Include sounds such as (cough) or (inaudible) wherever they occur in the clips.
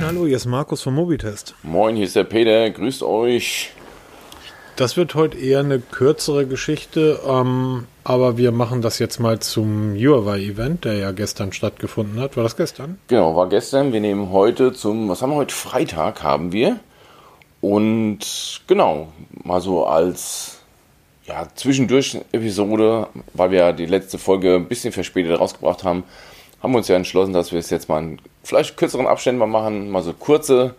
Moin, hallo, hier ist Markus vom Mobitest. Moin, hier ist der Peter, grüßt euch. Das wird heute eher eine kürzere Geschichte, ähm, aber wir machen das jetzt mal zum UAI-Event, der ja gestern stattgefunden hat. War das gestern? Genau, war gestern. Wir nehmen heute zum, was haben wir heute? Freitag haben wir. Und genau, mal so als ja, Zwischendurch-Episode, weil wir ja die letzte Folge ein bisschen verspätet rausgebracht haben, haben wir uns ja entschlossen, dass wir es jetzt mal in vielleicht kürzeren Abständen mal machen, mal so kurze.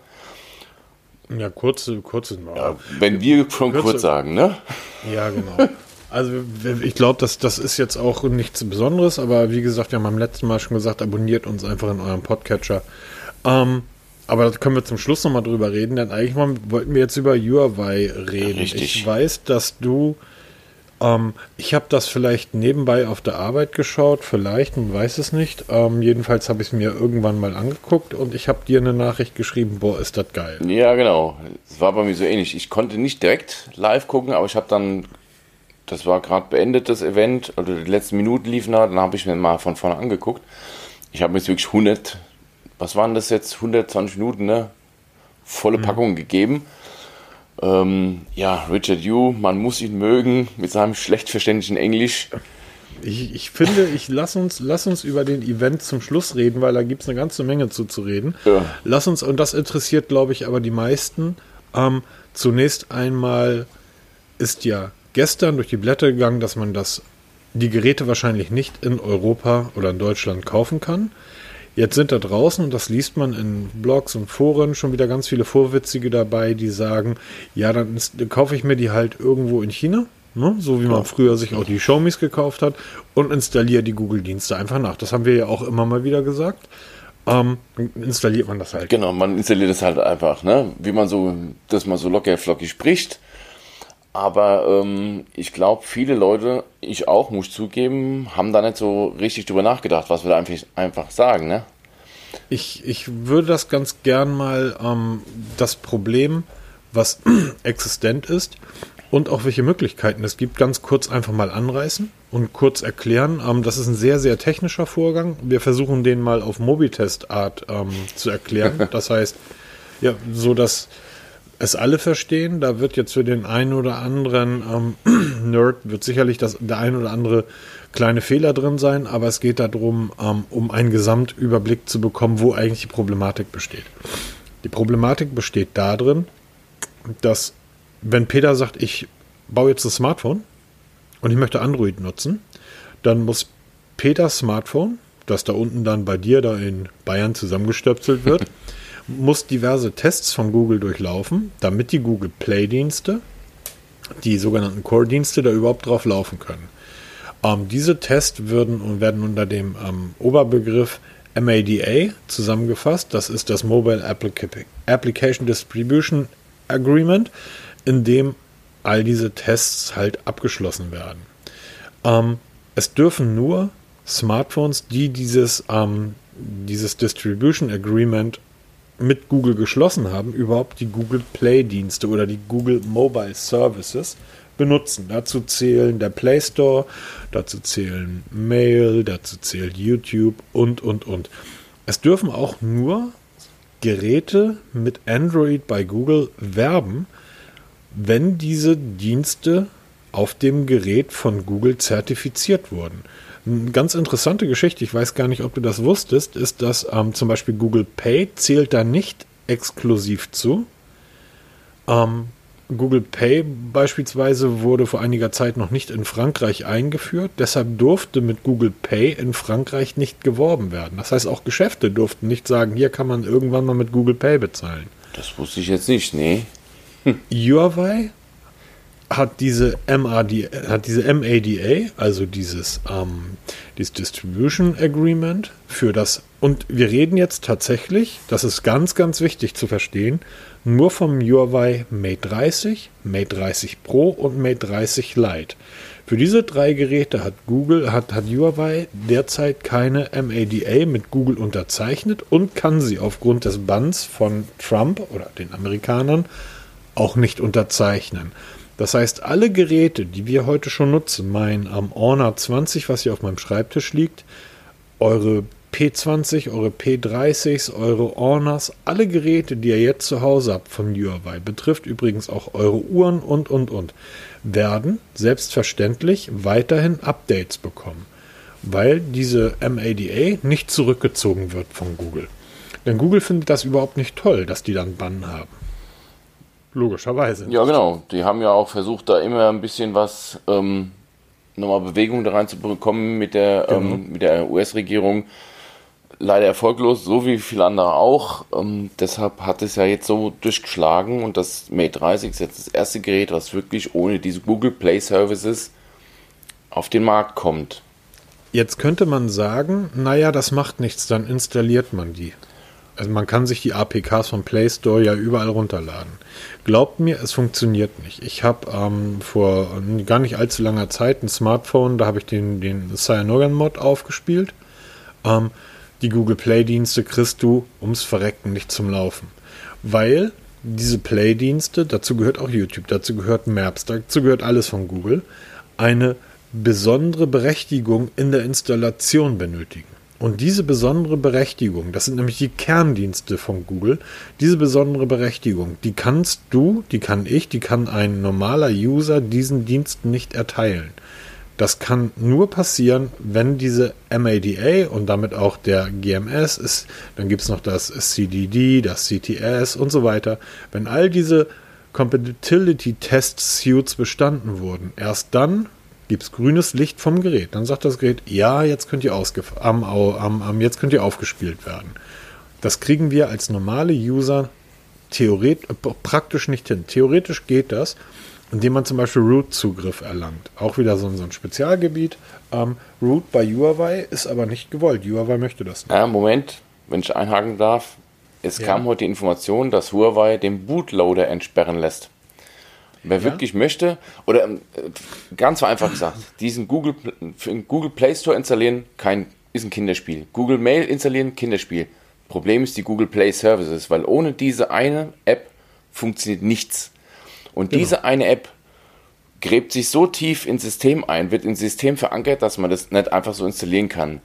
Ja, kurze, kurze. Ja, wenn wir schon kurze, kurz sagen, ne? Ja, genau. Also ich glaube, das, das ist jetzt auch nichts Besonderes, aber wie gesagt, wir haben beim letzten Mal schon gesagt, abonniert uns einfach in eurem Podcatcher. Ähm, aber da können wir zum Schluss nochmal drüber reden, denn eigentlich wollten wir jetzt über Huawei reden. Richtig. Ich weiß, dass du ähm, ich habe das vielleicht nebenbei auf der Arbeit geschaut, vielleicht, man weiß es nicht. Ähm, jedenfalls habe ich es mir irgendwann mal angeguckt und ich habe dir eine Nachricht geschrieben, boah, ist das geil. Ja, genau. Es war bei mir so ähnlich. Ich konnte nicht direkt live gucken, aber ich habe dann, das war gerade beendet, das Event, oder die letzten Minuten liefen da, dann habe ich mir mal von vorne angeguckt. Ich habe mir jetzt wirklich 100, was waren das jetzt, 120 Minuten, ne? Volle mhm. Packung gegeben. Ähm, ja, Richard Yu, man muss ihn mögen mit seinem schlecht verständlichen Englisch. Ich, ich finde, ich lass uns, lass uns über den Event zum Schluss reden, weil da gibt es eine ganze Menge zu, zu reden. Ja. Lass uns, und das interessiert, glaube ich, aber die meisten. Ähm, zunächst einmal ist ja gestern durch die Blätter gegangen, dass man das, die Geräte wahrscheinlich nicht in Europa oder in Deutschland kaufen kann. Jetzt sind da draußen, und das liest man in Blogs und Foren, schon wieder ganz viele Vorwitzige dabei, die sagen, ja, dann, kaufe ich mir die halt irgendwo in China, ne? so wie man früher sich auch die Xiaomis gekauft hat, und installiere die Google-Dienste einfach nach. Das haben wir ja auch immer mal wieder gesagt. Ähm, installiert man das halt. Genau, man installiert das halt einfach, ne? Wie man so, dass man so locker flockig spricht. Aber ähm, ich glaube, viele Leute, ich auch, muss ich zugeben, haben da nicht so richtig drüber nachgedacht, was wir da einfach, einfach sagen. Ne? Ich, ich würde das ganz gern mal ähm, das Problem, was (clears throat) existent ist und auch welche Möglichkeiten es gibt, ganz kurz einfach mal anreißen und kurz erklären. Ähm, das ist ein sehr, sehr technischer Vorgang. Wir versuchen den mal auf Mobitest-Art ähm, zu erklären. (laughs) Das heißt, ja, so dass es alle verstehen. Da wird jetzt für den einen oder anderen ähm, (clears throat) Nerd wird sicherlich das, der ein oder andere kleine Fehler drin sein, aber es geht darum, ähm, um einen Gesamtüberblick zu bekommen, wo eigentlich die Problematik besteht. Die Problematik besteht darin, dass wenn Peter sagt, ich baue jetzt ein Smartphone und ich möchte Android nutzen, dann muss Peters Smartphone, das da unten dann bei dir da in Bayern zusammengestöpselt wird, (laughs) muss diverse Tests von Google durchlaufen, damit die Google Play-Dienste, die sogenannten Core-Dienste, da überhaupt drauf laufen können. Ähm, diese Tests würden werden unter dem ähm, Oberbegriff MADA zusammengefasst. Das ist das Mobile Applica Application Distribution Agreement, in dem all diese Tests halt abgeschlossen werden. Ähm, es dürfen nur Smartphones, die dieses, ähm, dieses Distribution Agreement mit Google geschlossen haben, überhaupt die Google Play-Dienste oder die Google Mobile Services benutzen. Dazu zählen der Play Store, dazu zählen Mail, dazu zählt YouTube und, und, und. Es dürfen auch nur Geräte mit Android bei Google werben, wenn diese Dienste auf dem Gerät von Google zertifiziert wurden. Eine ganz interessante Geschichte, ich weiß gar nicht, ob du das wusstest, ist, dass ähm, zum Beispiel Google Pay zählt da nicht exklusiv zu. Ähm, Google Pay beispielsweise wurde vor einiger Zeit noch nicht in Frankreich eingeführt, deshalb durfte mit Google Pay in Frankreich nicht geworben werden. Das heißt, auch Geschäfte durften nicht sagen, hier kann man irgendwann mal mit Google Pay bezahlen. Das wusste ich jetzt nicht, nee. Hm. Huawei hat diese MAD, hat diese MADA, also dieses, ähm, dieses Distribution Agreement für das, und wir reden jetzt tatsächlich, das ist ganz, ganz wichtig zu verstehen, nur vom Huawei Mate 30, Mate 30 Pro und Mate 30 Lite. Für diese drei Geräte hat Google, hat, hat Huawei derzeit keine MADA mit Google unterzeichnet und kann sie aufgrund des Banns von Trump oder den Amerikanern auch nicht unterzeichnen. Das heißt, alle Geräte, die wir heute schon nutzen, mein am Honor 20, was hier auf meinem Schreibtisch liegt, eure P20, eure P30s, eure Honors, alle Geräte, die ihr jetzt zu Hause habt von Huawei, betrifft übrigens auch eure Uhren und, und, und, werden selbstverständlich weiterhin Updates bekommen, weil diese MADA nicht zurückgezogen wird von Google. Denn Google findet das überhaupt nicht toll, dass die dann Bann haben. Logischerweise. Ja, genau. Die haben ja auch versucht, da immer ein bisschen was, ähm, nochmal Bewegung da reinzubekommen mit der, genau. ähm, der US-Regierung. Leider erfolglos, so wie viele andere auch. Ähm, deshalb hat es ja jetzt so durchgeschlagen und das Mate 30 ist jetzt das erste Gerät, was wirklich ohne diese Google Play Services auf den Markt kommt. Jetzt könnte man sagen, naja, das macht nichts, dann installiert man die. Also man kann sich die APKs vom Play Store ja überall runterladen. Glaubt mir, es funktioniert nicht. Ich habe ähm, vor gar nicht allzu langer Zeit ein Smartphone, da habe ich den, den Cyanogen-Mod aufgespielt. Ähm, die Google Play-Dienste kriegst du ums Verrecken nicht zum Laufen. Weil diese Play-Dienste, dazu gehört auch YouTube, dazu gehört Maps, dazu gehört alles von Google, eine besondere Berechtigung in der Installation benötigen. Und diese besondere Berechtigung, das sind nämlich die Kerndienste von Google, diese besondere Berechtigung, die kannst du, die kann ich, die kann ein normaler User diesen Diensten nicht erteilen. Das kann nur passieren, wenn diese MADA und damit auch der GMS ist, dann gibt es noch das CDD, das CTS und so weiter. Wenn all diese Compatibility Test Suits bestanden wurden, erst dann gibt es grünes Licht vom Gerät. Dann sagt das Gerät, ja, jetzt könnt ihr, am, am, am, jetzt könnt ihr aufgespielt werden. Das kriegen wir als normale User theoretisch, praktisch nicht hin. Theoretisch geht das, indem man zum Beispiel Root-Zugriff erlangt. Auch wieder so, so ein Spezialgebiet. Ähm, Root bei Huawei ist aber nicht gewollt. Huawei möchte das nicht. Ja, Moment, wenn ich einhaken darf. Es ja. kam heute die Information, dass Huawei den Bootloader entsperren lässt. Wer ja? wirklich möchte, oder äh, ganz vereinfacht gesagt, diesen Google, Google Play Store installieren, kein, ist ein Kinderspiel. Google Mail installieren, Kinderspiel. Problem ist die Google Play Services, weil ohne diese eine App funktioniert nichts. Und genau. diese eine App gräbt sich so tief ins System ein, wird ins System verankert, dass man das nicht einfach so installieren kann.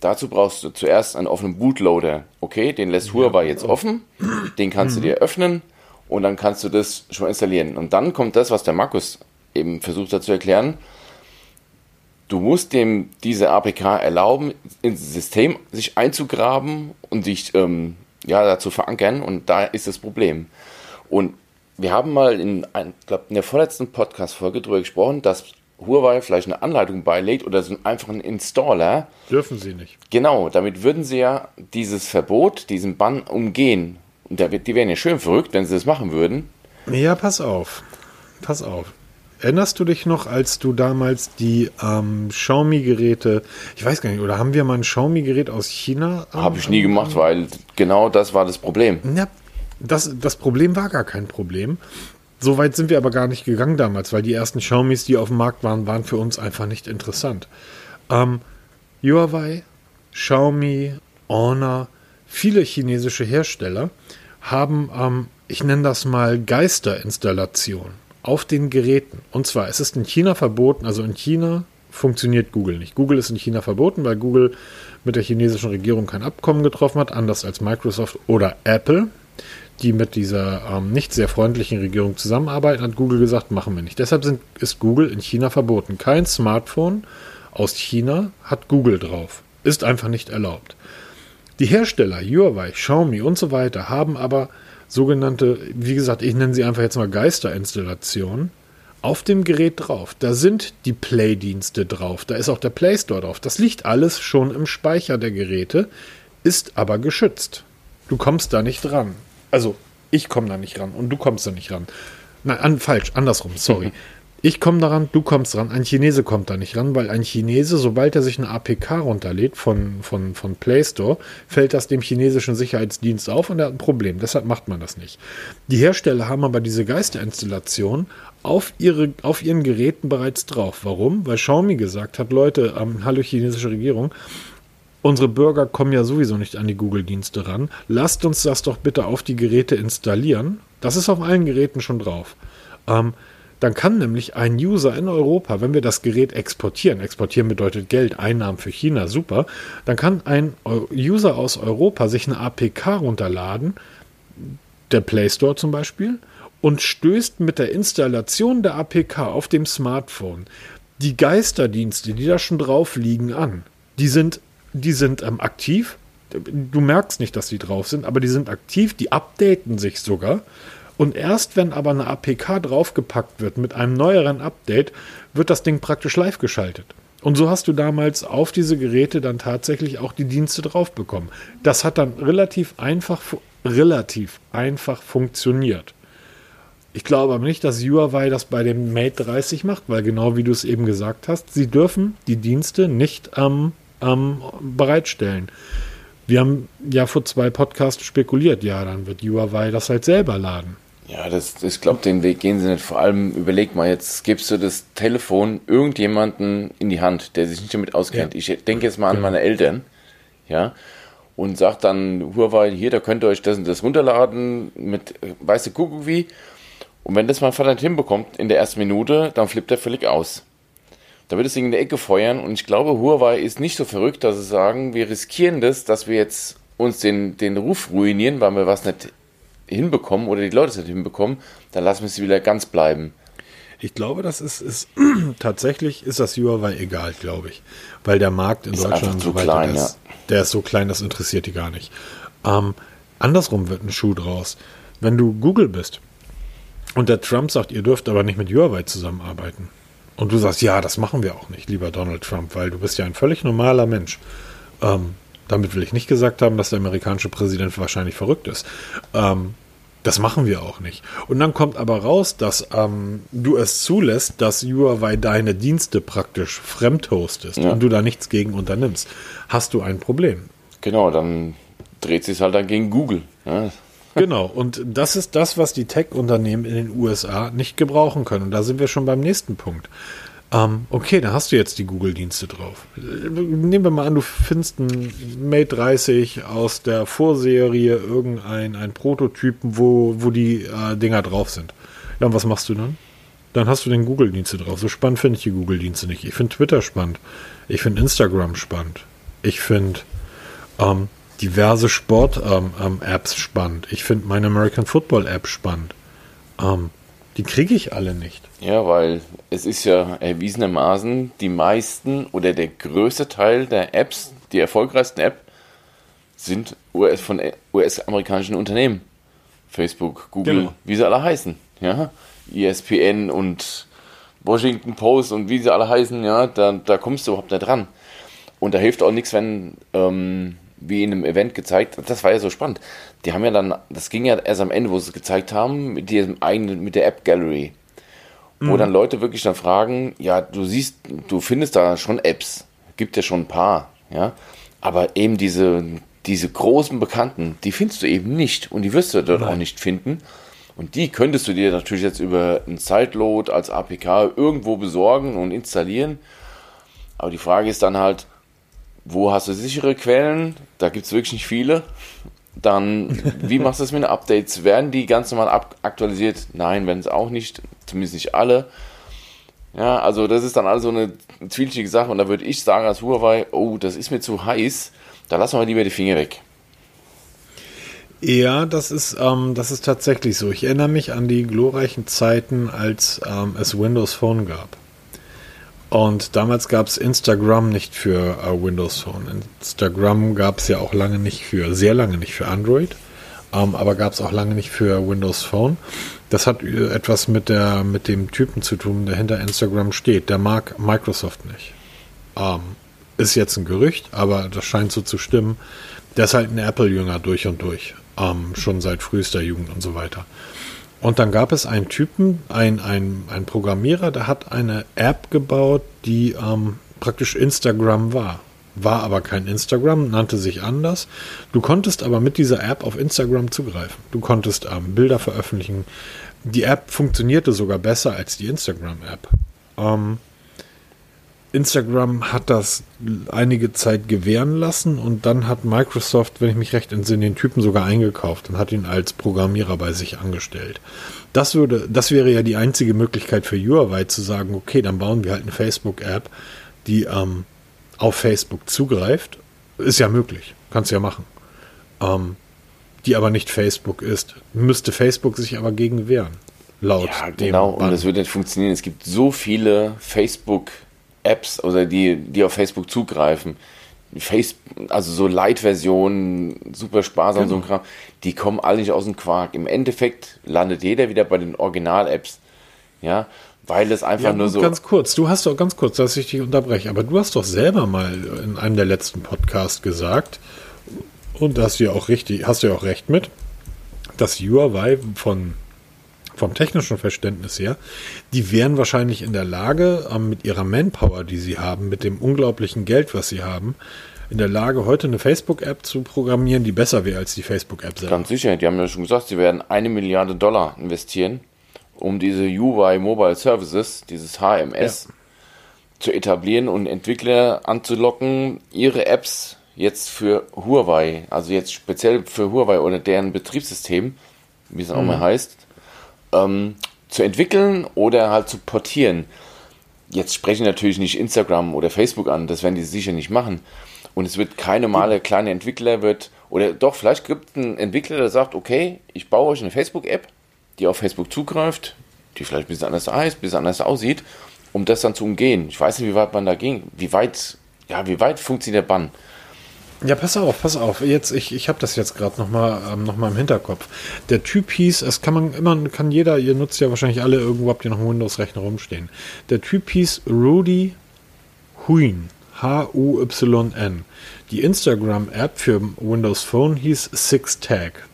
Dazu brauchst du zuerst einen offenen Bootloader. Okay, den lässt Huawei jetzt offen. Den kannst mhm. du dir öffnen und dann kannst du das schon installieren. Und dann kommt das, was der Markus eben versucht hat zu erklären. Du musst dem diese APK erlauben, ins System sich einzugraben und sich ähm, ja, dazu verankern. Und da ist das Problem. Und wir haben mal in, ein, glaub, in der vorletzten Podcast-Folge darüber gesprochen, dass Huawei vielleicht eine Anleitung beilegt oder so einen Installer. Dürfen sie nicht. Genau, damit würden sie ja dieses Verbot, diesen Bann umgehen. Und die wären ja schön verrückt, wenn sie das machen würden. Ja, pass auf. Pass auf. Erinnerst du dich noch, als du damals die ähm, Xiaomi-Geräte, ich weiß gar nicht, oder haben wir mal ein Xiaomi-Gerät aus China? Ähm, Habe ich nie gemacht, weil genau das war das Problem. Ja, das, das Problem war gar kein Problem. So weit sind wir aber gar nicht gegangen damals, weil die ersten Xiaomis, die auf dem Markt waren, waren für uns einfach nicht interessant. Ähm, Huawei, Xiaomi, Honor, viele chinesische Hersteller haben, ähm, ich nenne das mal Geisterinstallation auf den Geräten. Und zwar, es ist in China verboten, also in China funktioniert Google nicht. Google ist in China verboten, weil Google mit der chinesischen Regierung kein Abkommen getroffen hat, anders als Microsoft oder Apple, die mit dieser ähm, nicht sehr freundlichen Regierung zusammenarbeiten, hat Google gesagt, machen wir nicht. Deshalb sind, ist Google in China verboten. Kein Smartphone aus China hat Google drauf. Ist einfach nicht erlaubt. Die Hersteller, Huawei, Xiaomi und so weiter, haben aber sogenannte, wie gesagt, ich nenne sie einfach jetzt mal Geisterinstallationen, auf dem Gerät drauf. Da sind die Play-Dienste drauf, da ist auch der Play Store drauf. Das liegt alles schon im Speicher der Geräte, ist aber geschützt. Du kommst da nicht ran. Also, ich komme da nicht ran und du kommst da nicht ran. Nein, an, falsch, andersrum, sorry. (laughs) Ich komme daran, du kommst dran, ein Chinese kommt da nicht ran, weil ein Chinese, sobald er sich eine APK runterlädt von, von, von Play Store, fällt das dem chinesischen Sicherheitsdienst auf und er hat ein Problem. Deshalb macht man das nicht. Die Hersteller haben aber diese Geisterinstallation auf, ihre, auf ihren Geräten bereits drauf. Warum? Weil Xiaomi gesagt hat, Leute, ähm, hallo chinesische Regierung, unsere Bürger kommen ja sowieso nicht an die Google-Dienste ran. Lasst uns das doch bitte auf die Geräte installieren. Das ist auf allen Geräten schon drauf. Ähm, dann kann nämlich ein User in Europa, wenn wir das Gerät exportieren, exportieren bedeutet Geld, Einnahmen für China, super, dann kann ein User aus Europa sich eine APK runterladen, der Play Store zum Beispiel, und stößt mit der Installation der APK auf dem Smartphone die Geisterdienste, die da schon drauf liegen, an. Die sind, die sind ähm, aktiv. Du merkst nicht, dass die drauf sind, aber die sind aktiv, die updaten sich sogar. Und erst wenn aber eine APK draufgepackt wird mit einem neueren Update, wird das Ding praktisch live geschaltet. Und so hast du damals auf diese Geräte dann tatsächlich auch die Dienste drauf bekommen. Das hat dann relativ einfach, relativ einfach funktioniert. Ich glaube aber nicht, dass Huawei das bei dem Mate 30 macht, weil genau wie du es eben gesagt hast, sie dürfen die Dienste nicht ähm, ähm, bereitstellen. Wir haben ja vor zwei Podcasts spekuliert, ja, dann wird Huawei das halt selber laden. Ja, das, ich glaube, den Weg gehen sie nicht. Vor allem, überleg mal, jetzt gibst du das Telefon irgendjemanden in die Hand, der sich nicht damit auskennt. Ja. Ich denke jetzt mal an meine Eltern, ja, und sagt dann Huawei, hier, da könnt ihr euch das und das runterladen mit, weißt du, Kuckuck wie, und wenn das mein Vater nicht hinbekommt in der ersten Minute, dann flippt er völlig aus. Da wird es in der Ecke feuern und ich glaube, Huawei ist nicht so verrückt, dass sie sagen, wir riskieren das, dass wir jetzt uns den, den Ruf ruinieren, weil wir was nicht hinbekommen oder die Leute es nicht hinbekommen, dann lassen wir sie wieder ganz bleiben. Ich glaube, das ist, ist (clears throat) tatsächlich ist das Huawei egal, glaube ich. Weil der Markt in ist Deutschland so klein, ist, ja. der ist so klein, das interessiert die gar nicht. Ähm, andersrum wird ein Schuh draus. Wenn du Google bist, und der Trump sagt, ihr dürft aber nicht mit Huawei zusammenarbeiten. Und du sagst, ja, das machen wir auch nicht, lieber Donald Trump, weil du bist ja ein völlig normaler Mensch. Ähm, damit will ich nicht gesagt haben, dass der amerikanische Präsident wahrscheinlich verrückt ist. Ähm, das machen wir auch nicht. Und dann kommt aber raus, dass ähm, du es zulässt, dass Huawei deine Dienste praktisch fremd hostest ja. und du da nichts gegen unternimmst. Hast du ein Problem. Genau, dann dreht sich halt dann gegen Google. Ja. (laughs) Genau, und das ist das, was die Tech-Unternehmen in den USA nicht gebrauchen können. Und da sind wir schon beim nächsten Punkt. Ähm, okay, da hast du jetzt die Google-Dienste drauf. Nehmen wir mal an, du findest einen Mate 30 aus der Vorserie, irgendein ein Prototypen, wo, wo die äh, Dinger drauf sind. Ja, und was machst du dann? Dann hast du den Google-Dienste drauf. So spannend finde ich die Google-Dienste nicht. Ich finde Twitter spannend. Ich finde Instagram spannend. Ich finde ähm, diverse Sport-Apps ähm, ähm, spannend. Ich finde meine American Football App spannend. Ähm, die kriege ich alle nicht. Ja, weil es ist ja erwiesenermaßen die meisten oder der größte Teil der Apps, die erfolgreichsten Apps, sind US von US-amerikanischen Unternehmen. Facebook, Google, genau. wie sie alle heißen. Ja, ESPN und Washington Post und wie sie alle heißen, ja, da, da kommst du überhaupt nicht dran. Und da hilft auch nichts, wenn ähm, wie in einem Event gezeigt. Das war ja so spannend. Die haben ja dann, das ging ja erst am Ende, wo sie es gezeigt haben, mit diesem eigenen, mit der App Gallery. Wo mhm. dann Leute wirklich dann fragen, ja, du siehst, du findest da schon Apps. Gibt ja schon ein paar, ja. Aber eben diese, diese großen Bekannten, die findest du eben nicht. Und die wirst du dort Nein. auch nicht finden. Und die könntest du dir natürlich jetzt über ein Sideload als APK irgendwo besorgen und installieren. Aber die Frage ist dann halt, wo hast du sichere Quellen? Da gibt es wirklich nicht viele. Dann, wie machst du das mit den Updates? Werden die ganz normal aktualisiert? Nein, werden es auch nicht, zumindest nicht alle. Ja, also das ist dann also eine zwielichtige Sache und da würde ich sagen als Huawei, oh, das ist mir zu heiß, da lassen wir lieber die Finger weg. Ja, das ist, ähm, das ist tatsächlich so. Ich erinnere mich an die glorreichen Zeiten, als ähm, es Windows Phone gab. Und damals gab es Instagram nicht für äh, Windows Phone. Instagram gab es ja auch lange nicht für, sehr lange nicht für Android, ähm, aber gab es auch lange nicht für Windows Phone. Das hat äh, etwas mit, der, mit dem Typen zu tun, der hinter Instagram steht. Der mag Microsoft nicht. Ähm, ist jetzt ein Gerücht, aber das scheint so zu stimmen. Der ist halt ein Apple-Jünger durch und durch. Ähm, schon seit frühester Jugend und so weiter. Und dann gab es einen Typen, ein, ein, ein Programmierer, der hat eine App gebaut, die ähm, praktisch Instagram war. War aber kein Instagram, nannte sich anders. Du konntest aber mit dieser App auf Instagram zugreifen. Du konntest ähm, Bilder veröffentlichen. Die App funktionierte sogar besser als die Instagram-App. Ähm, Instagram hat das einige Zeit gewähren lassen und dann hat Microsoft, wenn ich mich recht entsinne, den Typen sogar eingekauft und hat ihn als Programmierer bei sich angestellt. Das würde, das wäre ja die einzige Möglichkeit für Huawei zu sagen, okay, dann bauen wir halt eine Facebook-App, die ähm, auf Facebook zugreift. Ist ja möglich, kannst ja machen. Ähm, die aber nicht Facebook ist. Müsste Facebook sich aber gegen wehren. Laut. Ja, genau. Und das würde nicht funktionieren. Es gibt so viele Facebook- Apps oder die, die auf Facebook zugreifen, Face, also so Light-Versionen, super sparsam, genau. so ein Kram, die kommen alle nicht aus dem Quark. Im Endeffekt landet jeder wieder bei den Original-Apps. Ja, weil es einfach ja, nur so. Ganz kurz, du hast doch ganz kurz, dass ich dich unterbreche, aber du hast doch selber mal in einem der letzten Podcasts gesagt, und das ja auch richtig, hast du ja auch recht mit, dass Huawei von vom technischen Verständnis her, die wären wahrscheinlich in der Lage, ähm, mit ihrer Manpower, die sie haben, mit dem unglaublichen Geld, was sie haben, in der Lage, heute eine Facebook-App zu programmieren, die besser wäre als die Facebook-App selber. Ganz sicher, die haben ja schon gesagt, sie werden eine Milliarde Dollar investieren, um diese UI Mobile Services, dieses HMS, ja. zu etablieren und Entwickler anzulocken, ihre Apps jetzt für Huawei, also jetzt speziell für Huawei oder deren Betriebssystem, wie es auch mhm. mal heißt, ähm, zu entwickeln oder halt zu portieren. Jetzt sprechen natürlich nicht Instagram oder Facebook an, das werden die sicher nicht machen. Und es wird kein normaler kleiner Entwickler wird, oder doch, vielleicht gibt es einen Entwickler, der sagt, okay, ich baue euch eine Facebook-App, die auf Facebook zugreift, die vielleicht ein bisschen anders heißt, ein bisschen anders aussieht, um das dann zu umgehen. Ich weiß nicht, wie weit man da ging, wie weit, ja, wie weit funktioniert der Bann? Ja, pass auf, pass auf. Jetzt, ich, ich habe das jetzt gerade nochmal ähm, noch im Hinterkopf. Der Typ hieß, es kann man immer, kann jeder, ihr nutzt ja wahrscheinlich alle irgendwo, habt ihr noch einen Windows-Rechner rumstehen. Der Typ hieß Rudy Huyn. H-U-Y-N. Die Instagram-App für Windows Phone hieß SixTag.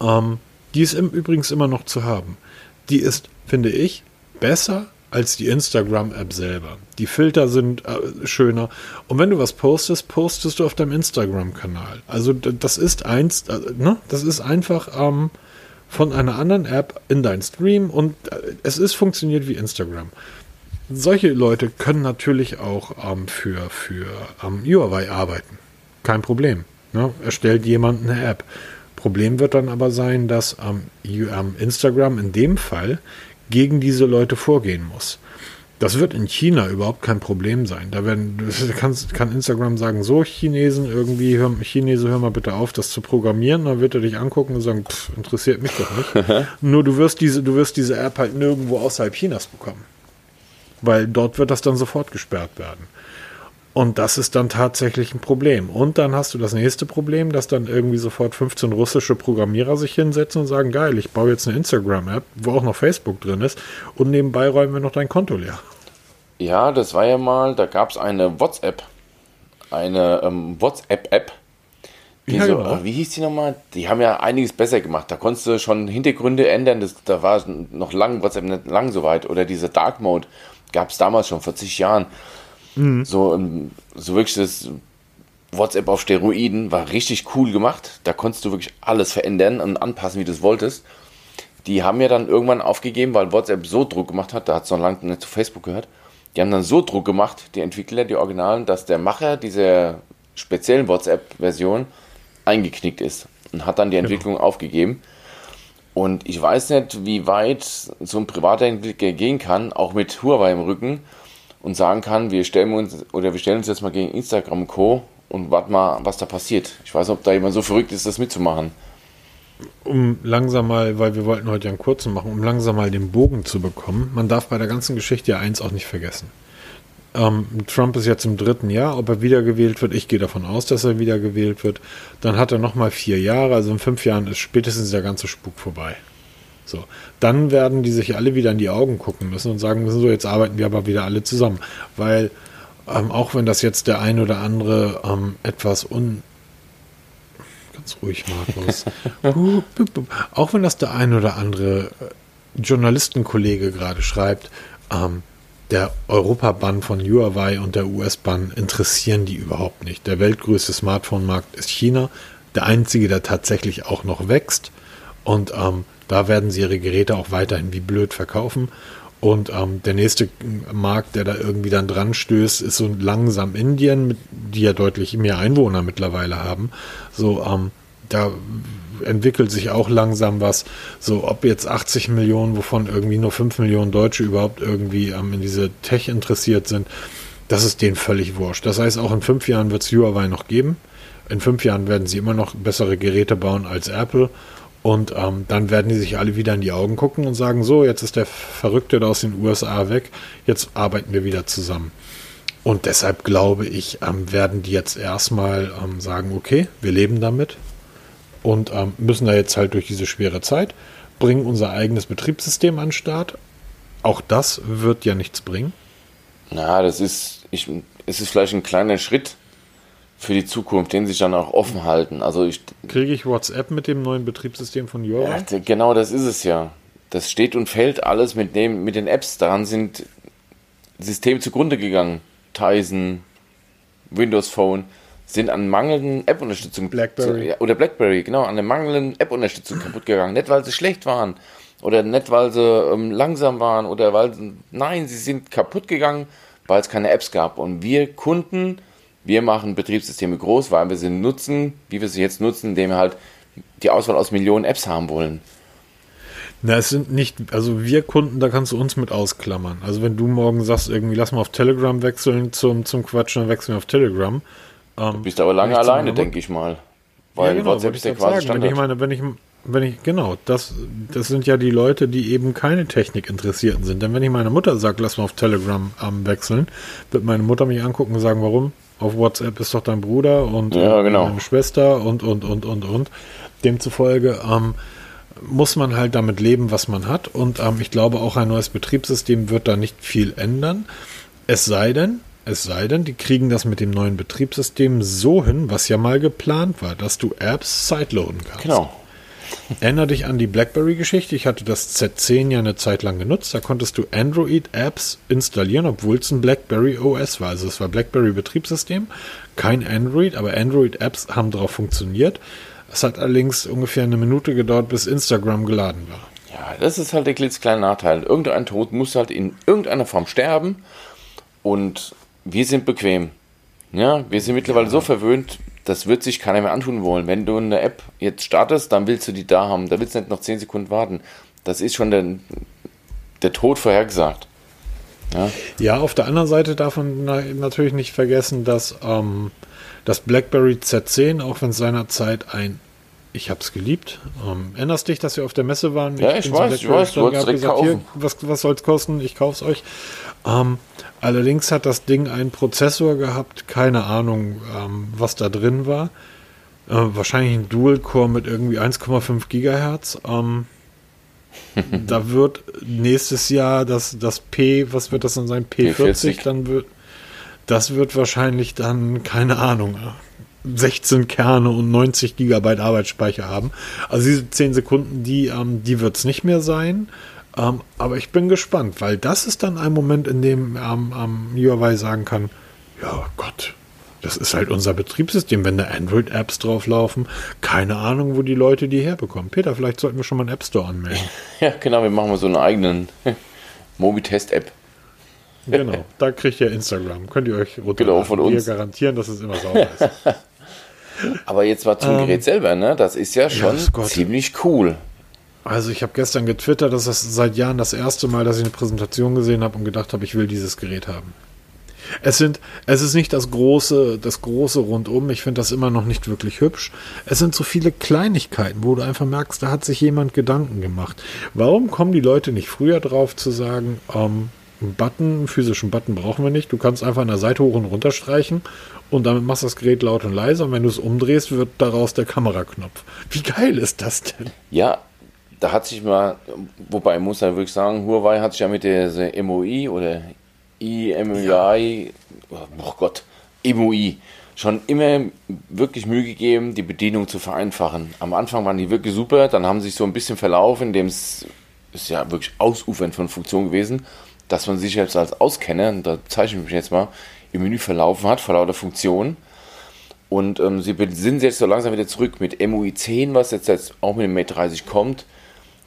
Ähm, die ist im, übrigens immer noch zu haben. Die ist, finde ich, besser als die Instagram-App selber. Die Filter sind äh, schöner. Und wenn du was postest, postest du auf deinem Instagram-Kanal. Also das ist eins, äh, ne? Das ist einfach ähm, von einer anderen App in dein Stream und äh, es ist funktioniert wie Instagram. Solche Leute können natürlich auch ähm, für, für ähm, UI arbeiten. Kein Problem. Ne? Erstellt jemand eine App. Problem wird dann aber sein, dass ähm, Instagram in dem Fall gegen diese Leute vorgehen muss. Das wird in China überhaupt kein Problem sein. Da werden, (laughs) kann, kann Instagram sagen, so Chinesen irgendwie, hör, Chinese, hör mal bitte auf, das zu programmieren. Dann wird er dich angucken und sagen, pff, interessiert mich doch nicht. (laughs) Nur du wirst diese, du wirst diese App halt nirgendwo außerhalb Chinas bekommen. Weil dort wird das dann sofort gesperrt werden. Und das ist dann tatsächlich ein Problem. Und dann hast du das nächste Problem, dass dann irgendwie sofort 15 russische Programmierer sich hinsetzen und sagen, geil, ich baue jetzt eine Instagram-App, wo auch noch Facebook drin ist, und nebenbei räumen wir noch dein Konto leer. Ja, das war ja mal, da gab es eine WhatsApp, eine ähm, WhatsApp-App. Ja, so, genau. Wie hieß die nochmal? Die haben ja einiges besser gemacht. Da konntest du schon Hintergründe ändern. Das, da war noch lang WhatsApp nicht lang so weit. Oder diese Dark Mode gab es damals schon, vor zig Jahren. Mhm. So, so wirklich das WhatsApp auf Steroiden war richtig cool gemacht. Da konntest du wirklich alles verändern und anpassen, wie du es wolltest. Die haben ja dann irgendwann aufgegeben, weil WhatsApp so Druck gemacht hat, da hat es noch lange nicht zu Facebook gehört. Die haben dann so Druck gemacht, die Entwickler, die Originalen, dass der Macher dieser speziellen WhatsApp-Version eingeknickt ist und hat dann die genau. Entwicklung genau. aufgegeben. Und ich weiß nicht, wie weit so ein privater Entwickler gehen kann, auch mit Huawei im Rücken, und sagen kann, wir stellen uns oder wir stellen uns jetzt mal gegen Instagram Co. und warten mal, was da passiert. Ich weiß nicht, ob da jemand so verrückt ist, das mitzumachen. Um langsam mal, weil wir wollten heute ja einen kurzen machen, um langsam mal den Bogen zu bekommen, man darf bei der ganzen Geschichte ja eins auch nicht vergessen. Ähm, Trump ist jetzt im dritten Jahr, ob er wiedergewählt wird, ich gehe davon aus, dass er wiedergewählt wird. Dann hat er nochmal vier Jahre, also in fünf Jahren ist spätestens der ganze Spuk vorbei. So, dann werden die sich alle wieder in die Augen gucken müssen und sagen müssen, so, jetzt arbeiten wir aber wieder alle zusammen. Weil, ähm, auch wenn das jetzt der ein oder andere ähm, etwas un... Ganz ruhig, Markus. (laughs) auch wenn das der ein oder andere äh, Journalistenkollege gerade schreibt, ähm, der Europabann von Huawei und der US-Bann interessieren die überhaupt nicht. Der weltgrößte Smartphone-Markt ist China, der einzige, der tatsächlich auch noch wächst. Und ähm, da werden sie ihre Geräte auch weiterhin wie blöd verkaufen. Und ähm, der nächste Markt, der da irgendwie dann dran stößt, ist so langsam Indien, mit, die ja deutlich mehr Einwohner mittlerweile haben. So, ähm, da entwickelt sich auch langsam was. So, ob jetzt 80 Millionen, wovon irgendwie nur 5 Millionen Deutsche überhaupt irgendwie ähm, in diese Tech interessiert sind, das ist denen völlig wurscht. Das heißt, auch in fünf Jahren wird es Huawei noch geben. In fünf Jahren werden sie immer noch bessere Geräte bauen als Apple. Und ähm, dann werden die sich alle wieder in die Augen gucken und sagen, so, jetzt ist der Verrückte da aus den USA weg, jetzt arbeiten wir wieder zusammen. Und deshalb glaube ich, ähm, werden die jetzt erstmal ähm, sagen, okay, wir leben damit und ähm, müssen da jetzt halt durch diese schwere Zeit, bringen unser eigenes Betriebssystem an den Start. Auch das wird ja nichts bringen. Na, das ist, ich, es ist vielleicht ein kleiner Schritt, für die Zukunft, den sich dann auch offen halten. Also ich kriege ich WhatsApp mit dem neuen Betriebssystem von Huawei? Ja, genau, das ist es ja. Das steht und fällt alles mit dem mit den Apps. Daran sind Systeme zugrunde gegangen. Tizen, Windows Phone sind an mangelnden App-Unterstützung BlackBerry oder BlackBerry genau an der mangelnden App-Unterstützung kaputt gegangen. Nicht weil sie schlecht waren oder nicht weil sie ähm, langsam waren oder weil nein, sie sind kaputt gegangen, weil es keine Apps gab. Und wir Kunden wir machen Betriebssysteme groß, weil wir sie nutzen, wie wir sie jetzt nutzen, indem wir halt die Auswahl aus Millionen Apps haben wollen. Na, es sind nicht, also wir Kunden, da kannst du uns mit ausklammern. Also wenn du morgen sagst, irgendwie lass mal auf Telegram wechseln zum, zum Quatschen, dann wechseln wir auf Telegram. Ähm, du bist aber lange alleine, denke ich mal. Weil ja, genau, WhatsApp ist ja quasi sagen. Wenn ich meine, wenn ich, wenn ich, genau, das, das sind ja die Leute, die eben keine Technik interessierten sind. Denn wenn ich meiner Mutter sage, lass mal auf Telegram ähm, wechseln, wird meine Mutter mich angucken und sagen, warum? Auf WhatsApp ist doch dein Bruder und, ja, genau. deine Schwester und, und, und, und, und. Demzufolge ähm, muss man halt damit leben, was man hat. Und ähm, ich glaube, auch ein neues Betriebssystem wird da nicht viel ändern. Es sei denn, es sei denn, die kriegen das mit dem neuen Betriebssystem so hin, was ja mal geplant war, dass du Apps sideloaden kannst. Genau. Erinner dich an die BlackBerry-Geschichte. Ich hatte das Z10 ja eine Zeit lang genutzt. Da konntest du Android-Apps installieren, obwohl es ein BlackBerry OS war. Also es war BlackBerry-Betriebssystem, kein Android, aber Android-Apps haben darauf funktioniert. Es hat allerdings ungefähr eine Minute gedauert, bis Instagram geladen war. Ja, das ist halt der klitzekleine Nachteil. Irgendein Tod muss halt in irgendeiner Form sterben und wir sind bequem. Ja, wir sind mittlerweile ja. so verwöhnt, das wird sich keiner mehr antun wollen. Wenn du eine App jetzt startest, dann willst du die da haben. Da willst du nicht noch 10 Sekunden warten. Das ist schon der, der Tod vorhergesagt. Ja. ja, auf der anderen Seite darf man natürlich nicht vergessen, dass ähm, das BlackBerry Z10, auch wenn es seinerzeit ein ich habe es geliebt. Ähm, erinnerst dich, dass wir auf der Messe waren? Ja, ich, ich weiß, ich weiß, du wolltest gesagt, kaufen. Hier, was, was soll es kosten? Ich kaufe es euch. Ähm, allerdings hat das Ding einen Prozessor gehabt, keine Ahnung, ähm, was da drin war. Äh, wahrscheinlich ein Dual-Core mit irgendwie 1,5 Gigahertz. Ähm, (laughs) da wird nächstes Jahr das, das P, was wird das dann sein? P40, P40. dann wird, das wird wahrscheinlich dann, keine Ahnung, 16 Kerne und 90 Gigabyte Arbeitsspeicher haben. Also diese 10 Sekunden, die, ähm, die wird es nicht mehr sein. Ähm, aber ich bin gespannt, weil das ist dann ein Moment, in dem ähm, ähm, Huawei sagen kann, ja Gott, das ist halt unser Betriebssystem, wenn da Android-Apps drauflaufen. Keine Ahnung, wo die Leute die herbekommen. Peter, vielleicht sollten wir schon mal einen App Store anmelden. (laughs) Ja, genau, wir machen mal so einen eigenen (laughs) Mobitest-App. Genau, da kriegt ihr Instagram. Könnt ihr euch runterladen. Genau, von uns. Wir garantieren, dass es immer sauber ist. (laughs) Aber jetzt mal zum ähm, Gerät selber, ne? Das ist ja schon ja, ziemlich cool. Also ich habe gestern getwittert, dass das seit Jahren das erste Mal, dass ich eine Präsentation gesehen habe und gedacht habe, ich will dieses Gerät haben. Es sind, es ist nicht das große, das große Rundum. Ich finde das immer noch nicht wirklich hübsch. Es sind so viele Kleinigkeiten, wo du einfach merkst, da hat sich jemand Gedanken gemacht. Warum kommen die Leute nicht früher drauf zu sagen, ähm, einen Button, einen physischen Button brauchen wir nicht. Du kannst einfach an der Seite hoch und runter streichen und damit machst du das Gerät laut und leise und wenn du es umdrehst, wird daraus der Kameraknopf. Wie geil ist das denn? Ja, da hat sich mal, wobei ich muss ja wirklich sagen, Huawei hat sich ja mit der MOI oder IMUI, oh Gott, MOI, schon immer wirklich Mühe gegeben, die Bedienung zu vereinfachen. Am Anfang waren die wirklich super, dann haben sie sich so ein bisschen verlaufen, indem es ist ja wirklich ausufernd von Funktion gewesen dass man sich jetzt als Auskenner, und da zeichne ich mich jetzt mal, im Menü verlaufen hat vor lauter Funktionen. Und ähm, sie sind jetzt so langsam wieder zurück mit MUI 10, was jetzt, jetzt auch mit dem Mate 30 kommt.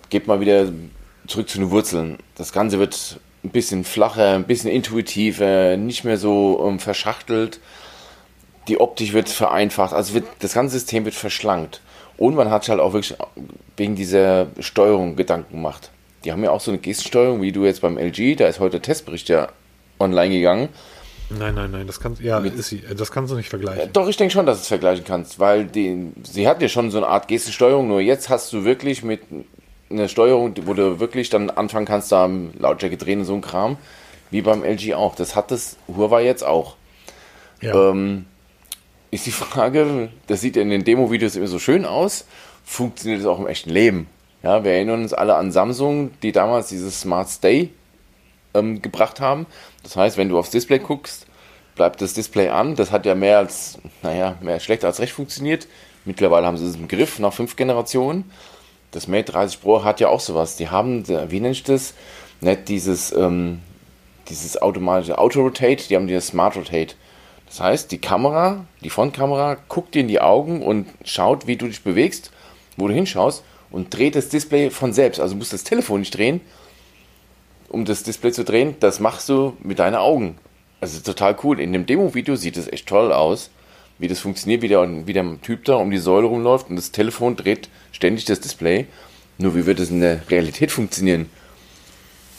Geht mal wieder zurück zu den Wurzeln. Das Ganze wird ein bisschen flacher, ein bisschen intuitiver, nicht mehr so ähm, verschachtelt. Die Optik wird vereinfacht, also wird, das ganze System wird verschlankt. Und man hat sich halt auch wirklich wegen dieser Steuerung Gedanken gemacht. Die haben ja auch so eine Gestensteuerung, wie du jetzt beim LG, da ist heute Testbericht ja online gegangen. Nein, nein, nein, das kannst, ja, ist sie, das kannst du nicht vergleichen. Doch, ich denke schon, dass du es vergleichen kannst, weil die, sie hat ja schon so eine Art Gestensteuerung, nur jetzt hast du wirklich mit einer Steuerung, wo du wirklich dann anfangen kannst, da Lautstärke drehen und so ein Kram, wie beim LG auch. Das hat das Huawei jetzt auch. Ja. Ähm, ist die Frage, das sieht ja in den Demo-Videos immer so schön aus, funktioniert das auch im echten Leben? Ja, wir erinnern uns alle an Samsung, die damals dieses Smart Stay ähm, gebracht haben. Das heißt, wenn du aufs Display guckst, bleibt das Display an. Das hat ja mehr als, naja, mehr schlecht als recht funktioniert. Mittlerweile haben sie es im Griff nach fünf Generationen. Das Mate 30 Pro hat ja auch sowas. Die haben, wie nenne ich das? Nicht dieses, ähm, dieses automatische Auto-Rotate, die haben dieses Smart Rotate. Das heißt, die Kamera, die Frontkamera, guckt dir in die Augen und schaut, wie du dich bewegst, wo du hinschaust und dreht das Display von selbst. Also musst das Telefon nicht drehen, um das Display zu drehen. Das machst du mit deinen Augen. Also total cool. In dem Demo-Video sieht es echt toll aus, wie das funktioniert, wie der, wie der Typ da um die Säule rumläuft und das Telefon dreht ständig das Display. Nur wie wird das in der Realität funktionieren?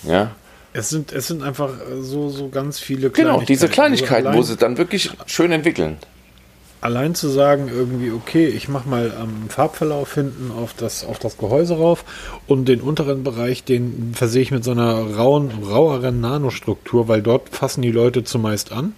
Ja. Es sind, es sind einfach so, so ganz viele Kleinigkeiten. Genau, diese Kleinigkeiten, wo sie dann wirklich schön entwickeln allein zu sagen, irgendwie, okay, ich mache mal am Farbverlauf hinten auf das, auf das Gehäuse rauf und den unteren Bereich, den versehe ich mit so einer rauen, raueren Nanostruktur, weil dort fassen die Leute zumeist an.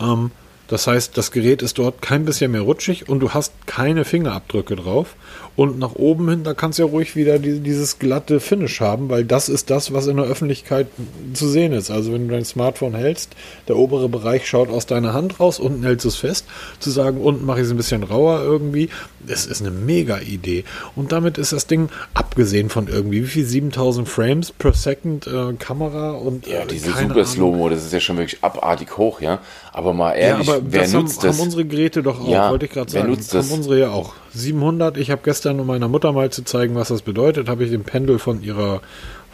Ähm, das heißt, das Gerät ist dort kein bisschen mehr rutschig und du hast keine Fingerabdrücke drauf. Und nach oben hin, da kannst du ja ruhig wieder die, dieses glatte Finish haben, weil das ist das, was in der Öffentlichkeit zu sehen ist. Also wenn du dein Smartphone hältst, der obere Bereich schaut aus deiner Hand raus, unten hältst du es fest. Zu sagen, unten mache ich es ein bisschen rauer irgendwie, das ist eine mega Idee. Und damit ist das Ding, abgesehen von irgendwie, wie viel 7000 Frames per Second äh, Kamera und. Ja, äh, diese super Slow-Mo, das ist ja schon wirklich abartig hoch, ja. Aber mal ehrlich, ja, aber wer das nutzt haben, das? haben unsere Geräte doch auch, ja, wollte ich gerade sagen. Nutzt das? Haben unsere ja auch. 700, ich habe gestern, um meiner Mutter mal zu zeigen, was das bedeutet, habe ich den Pendel von ihrer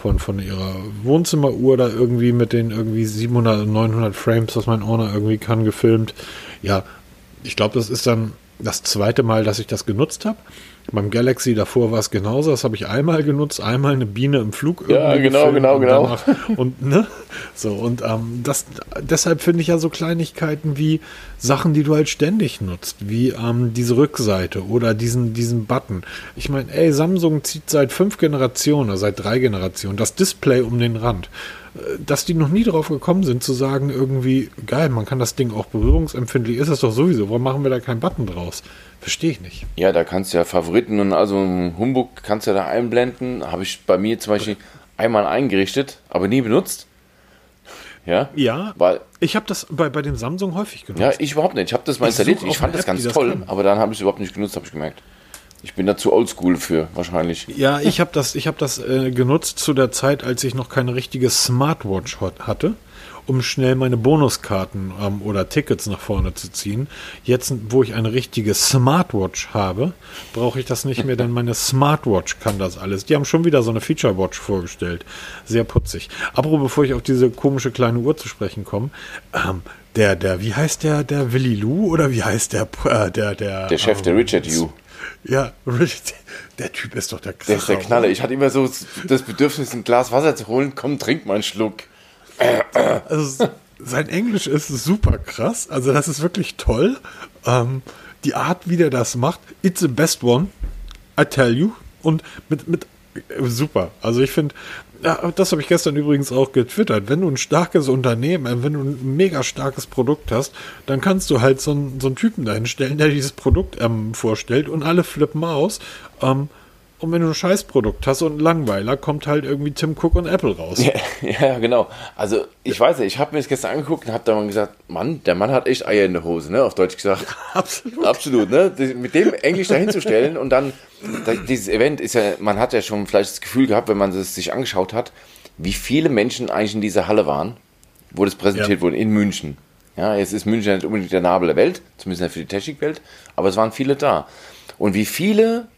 von, von ihrer Wohnzimmeruhr da irgendwie mit den irgendwie 700 und 900 Frames, was mein Owner irgendwie kann, gefilmt. Ja, ich glaube, das ist dann das zweite Mal, dass ich das genutzt habe. Beim Galaxy davor war es genauso. Das habe ich einmal genutzt, einmal eine Biene im Flug. Ja, genau, genau, genau. Danach, und ne, so und ähm, das. Deshalb finde ich ja so Kleinigkeiten wie Sachen, die du halt ständig nutzt, wie ähm, diese Rückseite oder diesen diesen Button. Ich meine, ey, Samsung zieht seit fünf Generationen, seit drei Generationen das Display um den Rand dass die noch nie drauf gekommen sind, zu sagen, irgendwie, geil, man kann das Ding auch berührungsempfindlich, ist es doch sowieso, warum machen wir da keinen Button draus? Verstehe ich nicht. Ja, da kannst du ja Favoriten und also Humbug kannst du ja da einblenden. Habe ich bei mir zum Beispiel einmal eingerichtet, aber nie benutzt. Ja, ja weil ich habe das bei, bei dem Samsung häufig genutzt. Ja, ich überhaupt nicht. Ich habe das mal installiert. Ich, fand das ganz toll, das aber dann habe ich es überhaupt nicht genutzt, habe ich gemerkt. Ich bin da zu oldschool für, wahrscheinlich. Ja, ich habe das, ich hab das äh, genutzt zu der Zeit, als ich noch keine richtige Smartwatch hatte, um schnell meine Bonuskarten ähm, oder Tickets nach vorne zu ziehen. Jetzt, wo ich eine richtige Smartwatch habe, brauche ich das nicht mehr, denn meine Smartwatch kann das alles. Die haben schon wieder so eine Feature Watch vorgestellt. Sehr putzig. Aber bevor ich auf diese komische kleine Uhr zu sprechen komme, ähm, der, der, wie heißt der, der Willy Lou oder wie heißt der, äh, der, der, der Chef, ähm, der Richard Yu. Ja, der Typ ist doch der Kracher. Der ist der Knaller. Ich hatte immer so das Bedürfnis, ein Glas Wasser zu holen. Komm, trink mal einen Schluck. Also, sein Englisch ist super krass. Also, das ist wirklich toll. Ähm, die Art, wie der das macht, it's the best one, I tell you. Und mit, mit super. Also, ich finde, das habe ich gestern übrigens auch getwittert. Wenn du ein starkes Unternehmen, äh, wenn du ein mega starkes Produkt hast, dann kannst du halt so einen, so einen Typen dahinstellen, der dieses Produkt ähm, vorstellt und alle flippen aus. Ähm, und wenn du ein Scheißprodukt hast und einen Langweiler, kommt halt irgendwie Tim Cook und Apple raus. Ja, (laughs) ja genau. Also ich weiß nicht, ich habe mir das gestern angeguckt und habe da mal gesagt, Mann, der Mann hat echt Eier in der Hose, ne? Auf Deutsch gesagt. (laughs) Absolut. Absolut, ne? Mit dem Englisch dahinzustellen und dann, dieses Event ist ja, man hat ja schon vielleicht das Gefühl gehabt, wenn man es sich angeschaut hat, wie viele Menschen eigentlich in dieser Halle waren, wo das präsentiert ja. wurde, in München. Ja, jetzt ist München nicht unbedingt der Nabel der Welt, zumindest nicht für die Technikwelt, aber es waren viele da. Und wie viele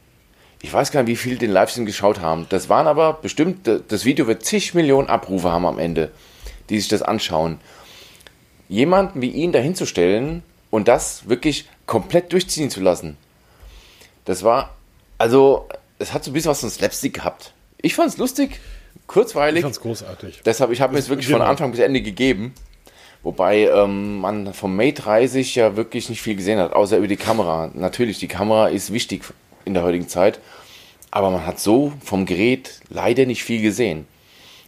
Ich weiß gar nicht, wie viele den Livestream geschaut haben. Das waren aber bestimmt, das Video wird zig Millionen Abrufe haben am Ende, die sich das anschauen. Jemanden wie ihn dahinzustellen und das wirklich komplett durchziehen zu lassen, das war, also, es hat so ein bisschen was von Slapstick gehabt. Ich fand es lustig, kurzweilig. Ich fand es großartig. Deshalb, ich habe mir es wirklich genau. von Anfang bis Ende gegeben. Wobei ähm, man vom Mate 30 ja wirklich nicht viel gesehen hat, außer über die Kamera. Natürlich, die Kamera ist wichtig in der heutigen Zeit, aber man hat so vom Gerät leider nicht viel gesehen.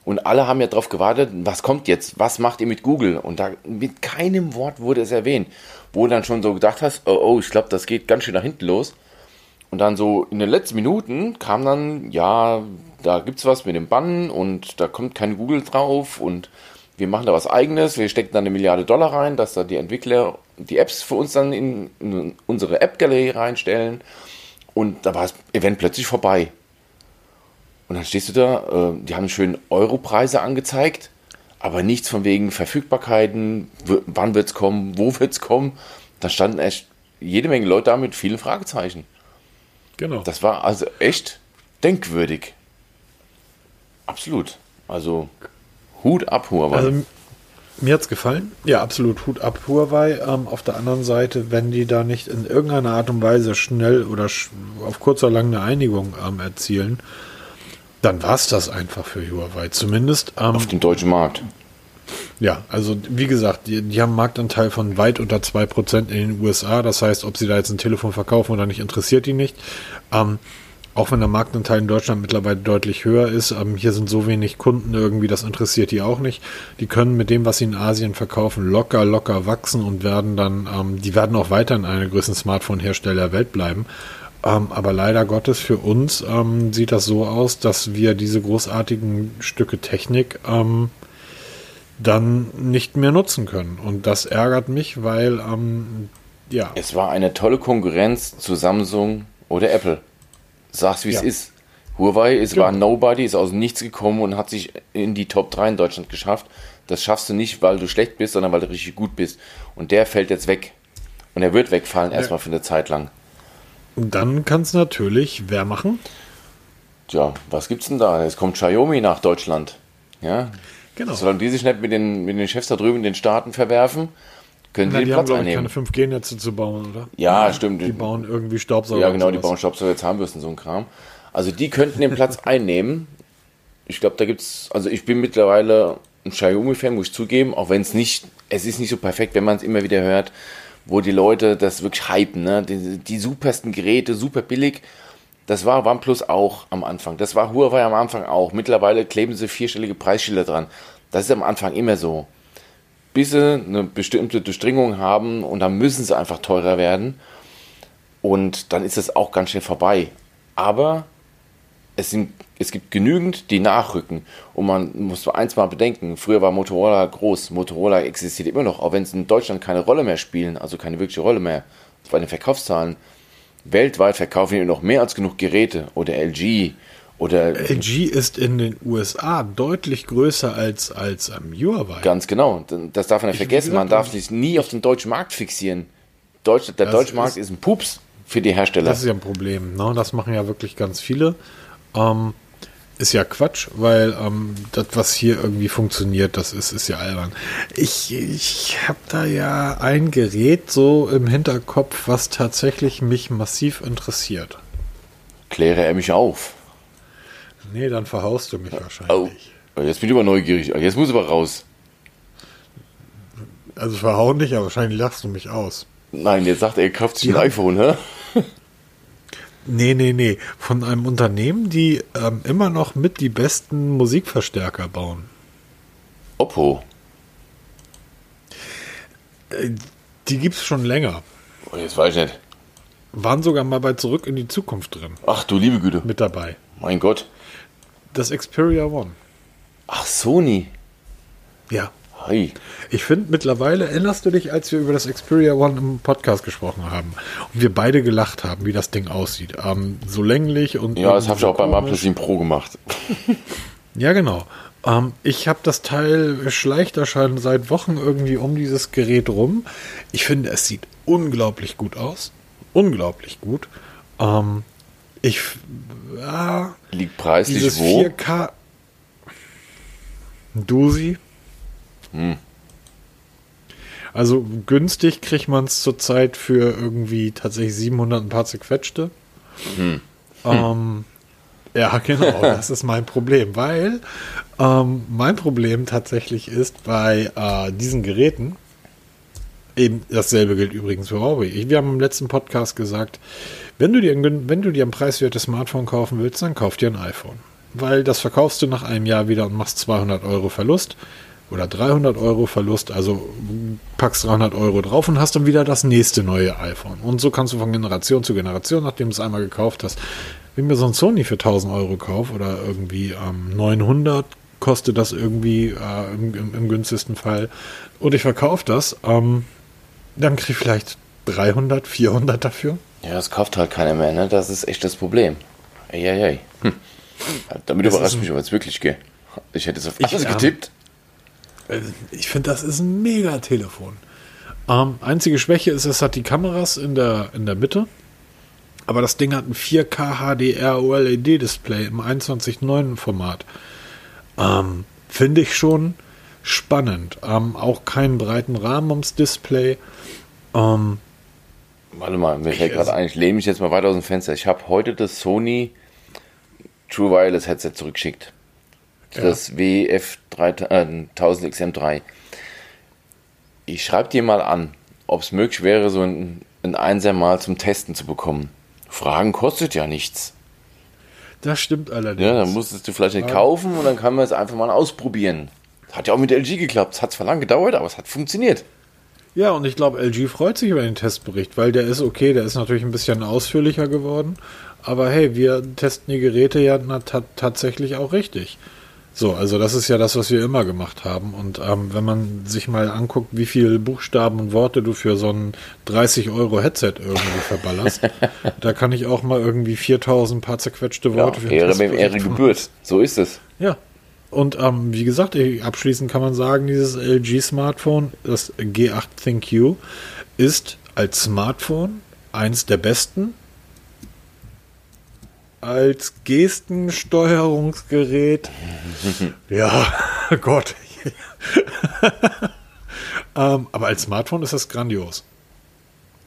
Und alle haben ja darauf gewartet, was kommt jetzt? Was macht ihr mit Google? Und da mit keinem Wort wurde es erwähnt. Wo du dann schon so gedacht hast, oh, oh ich glaube, das geht ganz schön nach hinten los. Und dann so in den letzten Minuten kam dann, ja, da gibt es was mit dem Bann und da kommt kein Google drauf und wir machen da was eigenes, wir stecken da eine Milliarde Dollar rein, dass da die Entwickler die Apps für uns dann in, in unsere App-Galerie reinstellen. Und da war das Event plötzlich vorbei. Und dann stehst du da, äh, die haben schön Europreise angezeigt, aber nichts von wegen Verfügbarkeiten, wann wird es kommen, wo (laughs) wird es kommen. Da standen echt jede Menge Leute da mit vielen Fragezeichen. Genau. Das war also echt denkwürdig. Absolut. Also Hut ab, Huawei. Also, mir hat es gefallen. Ja, absolut Hut ab, Huawei. Ähm, auf der anderen Seite, wenn die da nicht in irgendeiner Art und Weise schnell oder sch auf kurz oder lang eine Einigung ähm, erzielen, dann war es das einfach für Huawei. Zumindest ähm, auf dem deutschen Markt. Ja, also wie gesagt, die, die haben einen Marktanteil von weit unter 2% in den USA. Das heißt, ob sie da jetzt ein Telefon verkaufen oder nicht, interessiert die nicht. Ähm, auch wenn der Marktanteil in Deutschland mittlerweile deutlich höher ist, ähm, hier sind so wenig Kunden irgendwie, das interessiert die auch nicht. Die können mit dem, was sie in Asien verkaufen, locker, locker wachsen und werden dann, ähm, die werden auch weiter in einer größten Smartphone-Hersteller der Welt bleiben. Ähm, aber leider Gottes für uns ähm, sieht das so aus, dass wir diese großartigen Stücke Technik ähm, dann nicht mehr nutzen können. Und das ärgert mich, weil ähm, ja. Es war eine tolle Konkurrenz zu Samsung oder Apple sag's wie ja. es ist. Huawei ist, war Nobody, ist aus nichts gekommen und hat sich in die Top 3 in Deutschland geschafft. Das schaffst du nicht, weil du schlecht bist, sondern weil du richtig gut bist. Und der fällt jetzt weg. Und er wird wegfallen, ja. erstmal für eine Zeit lang. Und dann kann es natürlich wer machen? Tja, was gibt's denn da? Jetzt kommt Xiaomi nach Deutschland. Ja. Genau. Solange die sich nicht mit den, mit den Chefs da drüben in den Staaten verwerfen, können Na, die den Platz haben, einnehmen. keine 5G-Netze zu bauen, oder? Ja, ja, stimmt. Die bauen irgendwie Staubsauger. Ja, genau, die bauen Staubsauger, Zahnbürsten, so ein Kram. Also die könnten den Platz (laughs) einnehmen. Ich glaube, da gibt es, also ich bin mittlerweile ein Xiaomi-Fan, muss ich zugeben, auch wenn es nicht, es ist nicht so perfekt, wenn man es immer wieder hört, wo die Leute das wirklich hypen, ne? Die, die supersten Geräte, super billig. Das war OnePlus auch am Anfang. Das war Huawei am Anfang auch. Mittlerweile kleben sie vierstellige Preisschilder dran. Das ist am Anfang immer so bis sie eine bestimmte Durchdringung haben und dann müssen sie einfach teurer werden. Und dann ist es auch ganz schnell vorbei. Aber es, sind, es gibt genügend, die nachrücken. Und man muss eins mal bedenken, früher war Motorola groß. Motorola existiert immer noch, auch wenn es in Deutschland keine Rolle mehr spielen, also keine wirkliche Rolle mehr bei den Verkaufszahlen. Weltweit verkaufen die noch mehr als genug Geräte. Oder LG, oder LG ist in den USA deutlich größer als, als am Huawei. Ganz genau. Das darf man nicht vergessen. Man darf sich nie auf den deutschen Markt fixieren. Deutsch, der das deutsche Markt ist, ist, ein Pups für die Hersteller. Das ist ja ein Problem. Ne? Das machen ja wirklich ganz viele. Ähm, ist ja Quatsch, weil ähm, das, was hier irgendwie funktioniert, das ist, ist ja albern. Ich, ich habe da ja ein Gerät so im Hinterkopf, was tatsächlich mich massiv interessiert. Kläre er mich auf. Nee, dann verhaust du mich wahrscheinlich. Oh, jetzt bin ich aber neugierig. Jetzt muss ich aber raus. Also verhauen dich, aber wahrscheinlich lachst du mich aus. Nein, jetzt sagt er, er kauft sich ein iPhone, hä? Nee, nee, nee. Von einem Unternehmen, die ähm, immer noch mit die besten Musikverstärker bauen. Oppo. Äh, die gibt's schon länger. Oh, jetzt weiß ich nicht. Waren sogar mal bei Zurück in die Zukunft drin. Ach du liebe Güte. Mit dabei. Mein Gott. Das Xperia One. Ach, Sony. Ja. Hi. Ich finde mittlerweile, erinnerst du dich, als wir über das Xperia One im Podcast gesprochen haben und wir beide gelacht haben, wie das Ding aussieht. Ähm, so länglich und. Ja, das habe ich auch beim OnePlus 7 Pro gemacht. (laughs) ja, genau. Ähm, ich habe das Teil schleicht da schon seit Wochen irgendwie um dieses Gerät rum. Ich finde, es sieht unglaublich gut aus. Unglaublich gut. Ähm, Ich. Ja, Liegt preislich dieses wo? 4K. Dusi. Hm. Also günstig kriegt man es zurzeit für irgendwie tatsächlich 700 ein paar zerquetschte. Hm. Ähm, ja, (laughs) genau, (laughs) das ist mein Problem, weil ähm, mein Problem tatsächlich ist bei äh, diesen Geräten, eben dasselbe gilt übrigens für Huawei. Wir haben im letzten Podcast gesagt, wenn du dir, ein wenn du dir ein preiswertes Smartphone kaufen willst, dann kauf dir ein iPhone. Weil das verkaufst du nach einem Jahr wieder und machst 200 Euro Verlust oder 300 Euro Verlust, also packst 300 Euro drauf und hast dann wieder das nächste neue iPhone. Und so kannst du von Generation zu Generation, nachdem du es einmal gekauft hast, wenn mir so ein Sony für 1000 Euro kaufe oder irgendwie ähm, 900 kostet das irgendwie äh, im, im, im günstigsten Fall und ich verkaufe das, ähm, dann krieg ich vielleicht 300, 400 dafür. Ja, das kauft halt keiner mehr, ne? Das ist echt das Problem. Eieiei. Hm. Damit Das überrascht mich aber jetzt wirklich, gell? Ich hätte es auf Ich, alles ähm, getippt. Äh, Ich finde, das ist ein mega Telefon. Ähm, einzige Schwäche ist, es hat die Kameras in der, in der Mitte. Aber das Ding hat ein 4K HDR OLED-Display im 21.9 Format. Ähm, finde ich schon spannend. Ähm, auch keinen breiten Rahmen ums Display. Ähm, Warte mal, mir fällt Ich- gerade ein, ich lehne mich jetzt mal weiter aus dem Fenster. Ich habe heute das Sony True Wireless Headset zurückgeschickt. Das WF 1000 XM3. Ich schreibe dir mal an, ob es möglich wäre, so ein, ein Einser mal zum Testen zu bekommen. Fragen kostet ja nichts. das stimmt allerdings. Ja, dann musstest du vielleicht nicht kaufen und dann kann man es einfach mal ausprobieren. Hat ja auch mit LG geklappt. Es hat zwar lange gedauert, aber es hat funktioniert. Ja, und ich glaube, LG freut sich über den Testbericht, weil der ist okay, der ist natürlich ein bisschen ausführlicher geworden. Aber hey, wir testen die Geräte ja tatsächlich auch richtig. So, also das ist ja das, was wir immer gemacht haben. Und ähm, wenn man sich mal anguckt, wie viele Buchstaben und Worte du für so ein 30 Euro Headset irgendwie verballerst, (laughs) da kann ich auch mal irgendwie 4000 paar zerquetschte Worte für den Ehre wem Ehre gebührt. So ist es. ja. Und ähm, wie gesagt, abschließend kann man sagen, dieses LG-Smartphone, das G8 ThinQ, ist als Smartphone eins der besten. Als Gestensteuerungsgerät. (laughs) ja, (laughs) Gott. (laughs) ähm, aber als Smartphone ist das grandios.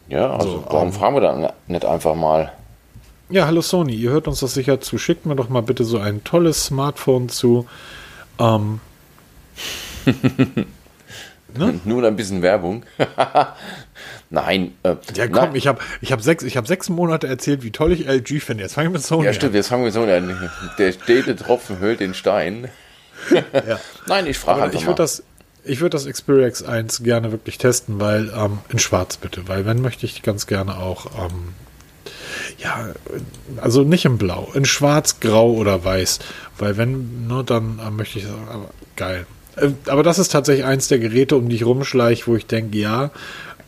Ja, also So, warum ähm, fragen wir dann nicht einfach mal? Ja, hallo Sony, ihr hört uns das sicher zu. Schickt mir doch mal bitte so ein tolles Smartphone zu. Ähm, (laughs) Ne? Nur ein bisschen Werbung. (laughs) Nein. Äh, Ja, komm, nein. ich habe ich hab sechs, ich hab sechs Monate erzählt, wie toll ich LG finde. Jetzt fangen wir mit Sony Ja, stimmt, jetzt fangen wir so an. Der stete Tropfen höhlt den Stein. an. (laughs) Ja. Nein, ich frage einfach ich mal. würde das, ich würde das Xperia X1 gerne wirklich testen, weil ähm, in Schwarz bitte, weil wenn möchte ich ganz gerne auch, ähm, ja, also nicht in Blau, in Schwarz, Grau oder Weiß, weil wenn, nur dann äh, möchte ich, aber geil. Äh, Aber das ist tatsächlich eins der Geräte, um die ich rumschleiche, wo ich denke, ja,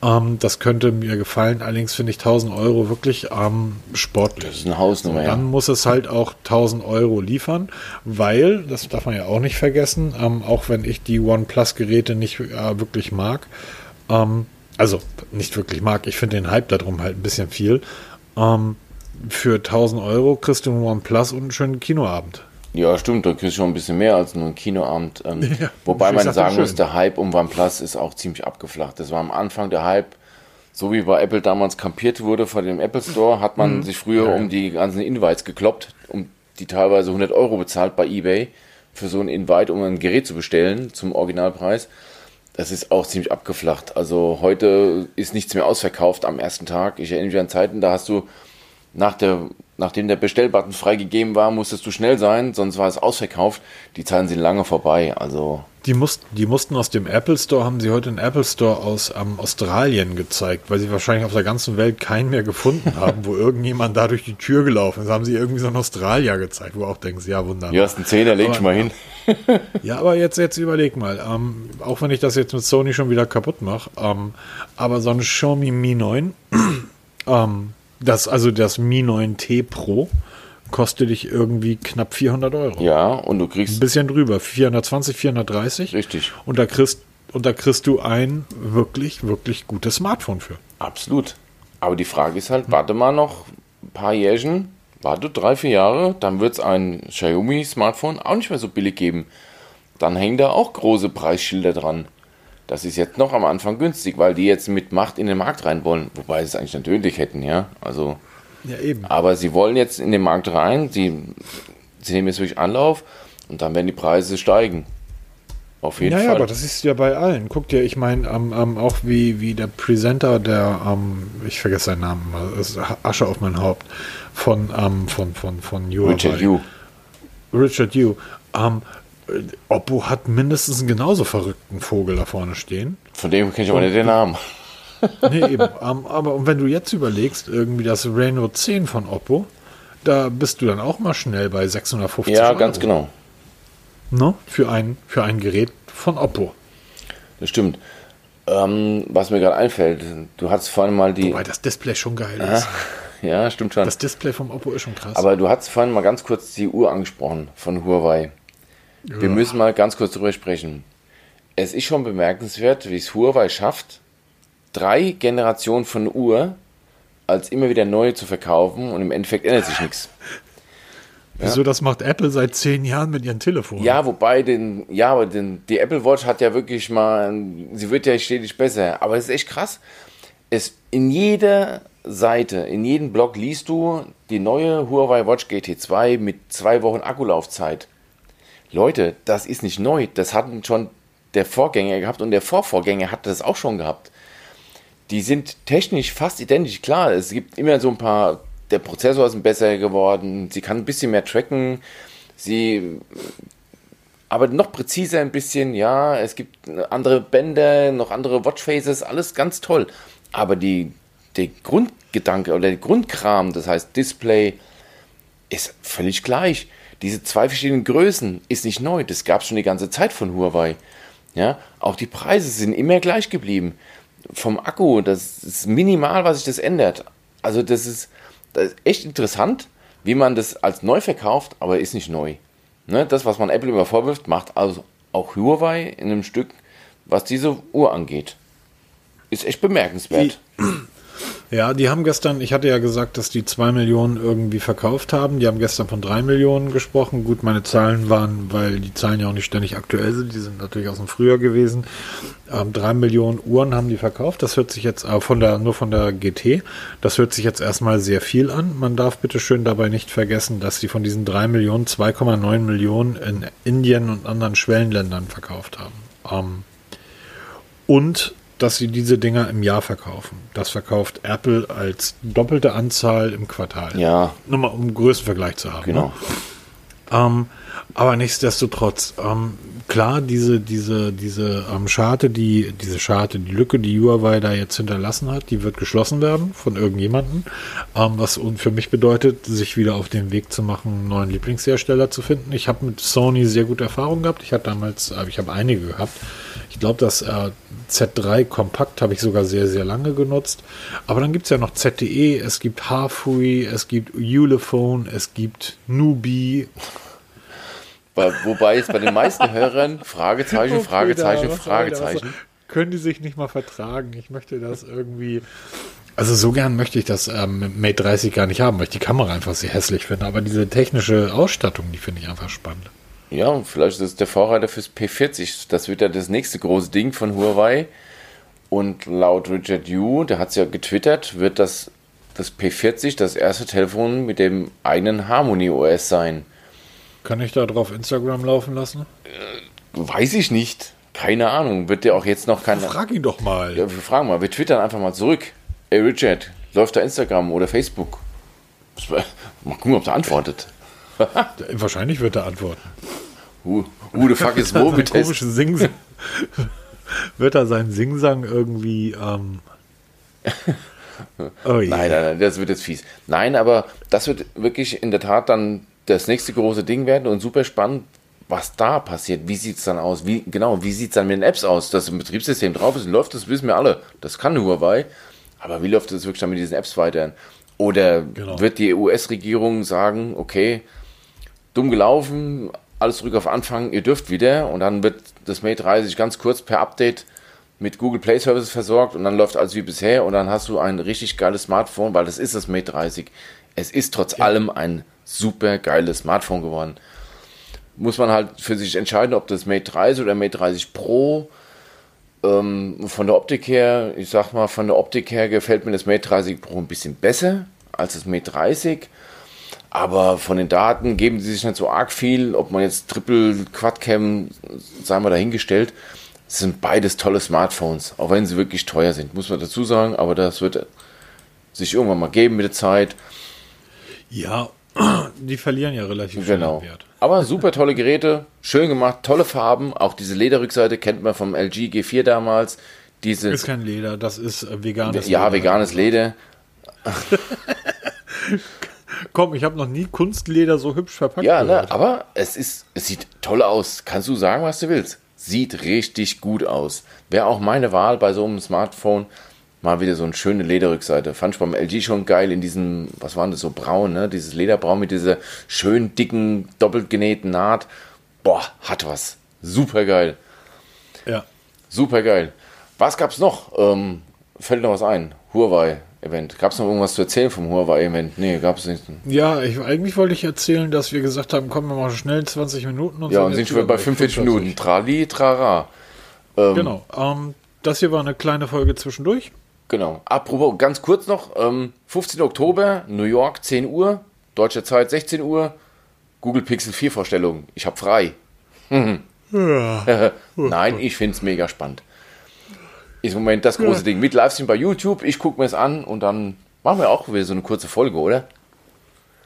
ähm, das könnte mir gefallen. Allerdings finde ich 1000 Euro wirklich ähm, sportlich. das ist eine Hausnummer, Und dann ja. muss es halt auch 1000 Euro liefern, weil, das darf man ja auch nicht vergessen, ähm, auch wenn ich die OnePlus-Geräte nicht äh, wirklich mag, ähm, also nicht wirklich mag, ich finde den Hype darum halt ein bisschen viel, ähm, für 1000 Euro kriegst du einen OnePlus und einen schönen Kinoabend. Ja, stimmt, da kriegst du schon ein bisschen mehr als nur ein Kinoabend. Ähm, (laughs) Ja, wobei man sag sagen muss, der Hype um OnePlus ist auch ziemlich abgeflacht. Das war am Anfang der Hype, so wie bei Apple damals kampiert wurde vor dem Apple Store, hat man sich früher Mhm. Ja. um die ganzen Invites gekloppt, um die teilweise 100 Euro bezahlt bei eBay für so ein Invite, um ein Gerät zu bestellen zum Originalpreis. Das ist auch ziemlich abgeflacht. Also heute ist nichts mehr ausverkauft am ersten Tag. Ich erinnere mich an Zeiten, da hast du nach der, nachdem der Bestellbutton freigegeben war, musstest du schnell sein, sonst war es ausverkauft. Die Zeiten sind lange vorbei. Also Die, mussten, die mussten aus dem Apple Store, haben sie heute den Apple Store aus ähm, Australien gezeigt, weil sie wahrscheinlich auf der ganzen Welt keinen mehr gefunden haben, wo irgendjemand da durch die Tür gelaufen ist. Haben sie irgendwie so einen Australier gezeigt, wo du auch denkst, ja, wunderbar. hier hast du einen Zehner, leg ich mal hin. (laughs) Ja, aber jetzt, jetzt überleg mal, ähm, auch wenn ich das jetzt mit Sony schon wieder kaputt mache, ähm, aber so ein Xiaomi Mi 9, (clears throat) ähm, das, also das Mi 9T Pro, kostet dich irgendwie knapp 400 Euro. Ja, und du Ein kriegst bisschen drüber, 420, 430. richtig, Und da kriegst, und da kriegst du ein wirklich, wirklich gutes Smartphone für. absolut. Aber die Frage ist halt, warte mal noch ein paar Jährchen, Warte drei, vier Jahre, dann wird es ein Xiaomi-Smartphone auch nicht mehr so billig geben. Dann hängen da auch große Preisschilder dran. Das ist jetzt noch am Anfang günstig, weil die jetzt mit Macht in den Markt rein wollen. Wobei sie es eigentlich natürlich hätten, ja. Also, Ja, eben. aber sie wollen jetzt in den Markt rein, sie, sie nehmen jetzt wirklich Anlauf und dann werden die Preise steigen. Auf jeden Ja, ja, Fall. aber das ist ja bei allen. Guck dir, ich meine, ähm, ähm, auch wie, wie der Presenter, der, ähm, ich vergesse seinen Namen, ist Asche auf mein Haupt, von, von, von, von Huawei. Richard Yu. Richard Yu. Oppo hat mindestens einen genauso verrückten Vogel da vorne stehen. Von dem kenne ich aber nicht den Namen. (laughs) Nee, eben. ähm, aber wenn du jetzt überlegst, irgendwie das Reno 10 von Oppo, da bist du dann auch mal schnell bei 650 Ja, Euro. ganz genau. Ne? Für, ein, für ein Gerät von Oppo. Das stimmt. Ähm, was mir gerade einfällt, du hattest vorhin mal die. Wobei das Display schon geil ist. (laughs) Ja, stimmt schon. Das Display vom Oppo ist schon krass. Aber du hast vorhin mal ganz kurz die Uhr angesprochen von Huawei. Wir müssen mal ganz kurz drüber sprechen. Es ist schon bemerkenswert, wie es Huawei schafft, drei Generationen von Uhr als immer wieder neue zu verkaufen und im Endeffekt ändert sich nichts. Wieso das macht Apple seit zehn Jahren mit ihren Telefonen? Ja, wobei den, ja, aber den, die Apple Watch hat ja wirklich mal, sie wird ja stetig besser. Aber es ist echt krass. Es, in jeder Seite, in jedem Blog liest du die neue Huawei Watch GT2 mit zwei Wochen Akkulaufzeit. Leute, das ist nicht neu. Das hatten schon der Vorgänger gehabt und der Vorvorgänger hatte das auch schon gehabt. Die sind technisch fast identisch. Klar, es gibt immer so ein paar, der Prozessor ist besser geworden, sie kann ein bisschen mehr tracken, sie aber noch präziser ein bisschen, ja, es gibt andere Bänder, noch andere Watchfaces, alles ganz toll. Aber die, der Grundgedanke oder der Grundkram, das heißt Display, ist völlig gleich. Diese zwei verschiedenen Größen ist nicht neu, das gab es schon die ganze Zeit von Huawei. Ja, auch die Preise sind immer gleich geblieben. Vom Akku, das ist minimal, was sich das ändert. Also das ist, das ist echt interessant, wie man das als neu verkauft, aber ist nicht neu. Ne, das, was man Apple immer vorwirft, macht also auch Huawei in einem Stück, was diese Uhr angeht. Ist echt bemerkenswert. Ja, die haben gestern, ich hatte ja gesagt, dass die zwei Millionen irgendwie verkauft haben. Die haben gestern von drei Millionen gesprochen. Gut, meine Zahlen waren, weil die Zahlen ja auch nicht ständig aktuell sind, die sind natürlich aus dem Frühjahr gewesen. Ähm, drei Millionen Uhren haben die verkauft. Das hört sich jetzt äh, von der, nur von der GT. Das hört sich jetzt erstmal sehr viel an. Man darf bitte schön dabei nicht vergessen, dass sie von diesen drei Millionen 2,9 Millionen in Indien und anderen Schwellenländern verkauft haben. Ähm, und dass sie diese Dinger im Jahr verkaufen. Das verkauft Apple als doppelte Anzahl im Quartal. Ja, Nur mal um einen Größenvergleich zu haben. genau. Ne? Ähm, aber nichtsdestotrotz, ähm, klar, diese, diese, diese ähm, Scharte, die, diese Scharte, die Lücke, die Huawei da jetzt hinterlassen hat, die wird geschlossen werden von irgendjemandem. Ähm, was für mich bedeutet, sich wieder auf den Weg zu machen, einen neuen Lieblingshersteller zu finden. Ich habe mit Sony sehr gute Erfahrungen gehabt. Ich hatte damals, äh, ich habe einige gehabt. Ich glaube, das äh, Z3 Kompakt habe ich sogar sehr, sehr lange genutzt. Aber dann gibt es ja noch ZTE, es gibt Harfree, es gibt Ulefone, es gibt Nubi. Wobei jetzt bei den meisten Hörern (laughs) Fragezeichen, Fragezeichen? Fragezeichen. Können die sich nicht mal vertragen? Ich möchte das irgendwie. Also so gern möchte ich das ähm, Mate 30 gar nicht haben, weil ich die Kamera einfach sehr hässlich finde. Aber diese technische Ausstattung, die finde ich einfach spannend. Ja, vielleicht ist es der Vorreiter fürs P40. Das wird ja das nächste große Ding von Huawei. Und laut Richard Yu, der hat es ja getwittert, wird das, das P40 das erste Telefon mit dem eigenen Harmony OS sein. Kann ich da drauf Instagram laufen lassen? Weiß ich nicht. Keine Ahnung. Wird der auch jetzt noch keine. Frag ihn doch mal. Ja, wir fragen mal, wir twittern einfach mal zurück. Ey Richard, läuft da Instagram oder Facebook? Mal gucken, ob der antwortet. (laughs) Wahrscheinlich wird er antworten. Who, who the fuck is Moby Test? (laughs) Komische Singsang. wird er seinen Singsang irgendwie. Ähm (laughs) oh je. Nein, nein, nein, das wird jetzt fies. Nein, aber das wird wirklich in der Tat dann das nächste große Ding werden und super spannend, was da passiert. Wie sieht es dann aus? Wie, genau, wie sieht es dann mit den Apps aus? Dass ein Betriebssystem drauf ist läuft, das wissen wir alle. Das kann Huawei. Aber wie läuft es wirklich dann mit diesen Apps weiter? Oder Genau. wird die US-Regierung sagen, okay, dumm gelaufen, alles zurück auf Anfang, ihr dürft wieder und dann wird das Mate 30 ganz kurz per Update mit Google Play Services versorgt und dann läuft alles wie bisher und dann hast du ein richtig geiles Smartphone, weil das ist das Mate 30. Es ist trotz ja. allem ein super geiles Smartphone geworden. Muss man halt für sich entscheiden, ob das Mate 30 oder Mate 30 Pro ähm, von der Optik her, ich sag mal, von der Optik her gefällt mir das Mate 30 Pro ein bisschen besser als das Mate 30. Aber von den Daten geben sie sich nicht so arg viel. Ob man jetzt Triple Quadcam, sagen wir dahingestellt, sind beides tolle Smartphones, auch wenn sie wirklich teuer sind, muss man dazu sagen. Aber das wird sich irgendwann mal geben mit der Zeit. Ja, (clears throat) die verlieren ja relativ genau. Wert. Aber super tolle Geräte, schön gemacht, tolle Farben. Auch diese Lederrückseite kennt man vom LG G4 damals. Diese ist kein Leder, das ist veganes ja, Leder. Ja, veganes Leder. (laughs) Komm, ich habe noch nie Kunstleder so hübsch verpackt. Ja, ne, aber es ist, es sieht toll aus. Kannst du sagen, was du willst? Sieht richtig gut aus. Wäre auch meine Wahl bei so einem Smartphone. Mal wieder so eine schöne Lederrückseite. Fand ich beim LG schon geil in diesem, was waren das, so braun, ne? Dieses Lederbraun mit dieser schön dicken, doppelt genähten Naht. Boah, hat was. Super geil. Ja. Super geil. Was gab's noch? Ähm, fällt noch was ein? Huawei. Event. Gab es noch irgendwas zu erzählen vom Huawei-Event? Nee, gab es nicht. Ja, ich, eigentlich wollte ich erzählen, dass wir gesagt haben, komm, wir machen schnell 20 Minuten und ja, und sind schon bei 45 Minuten. Trali, trara. Ähm, genau. Ähm, das hier war eine kleine Folge zwischendurch. Genau. Apropos, ganz kurz noch, ähm, 15. Oktober, New York, 10 Uhr, deutsche Zeit 16 Uhr, Google Pixel 4 Vorstellung. Ich habe frei. (laughs) (laughs) Nein, ich finde es mega spannend ist im Moment das große ja. Ding. Mit Livestream bei YouTube, ich gucke mir es an und dann machen wir auch wieder so eine kurze Folge, oder?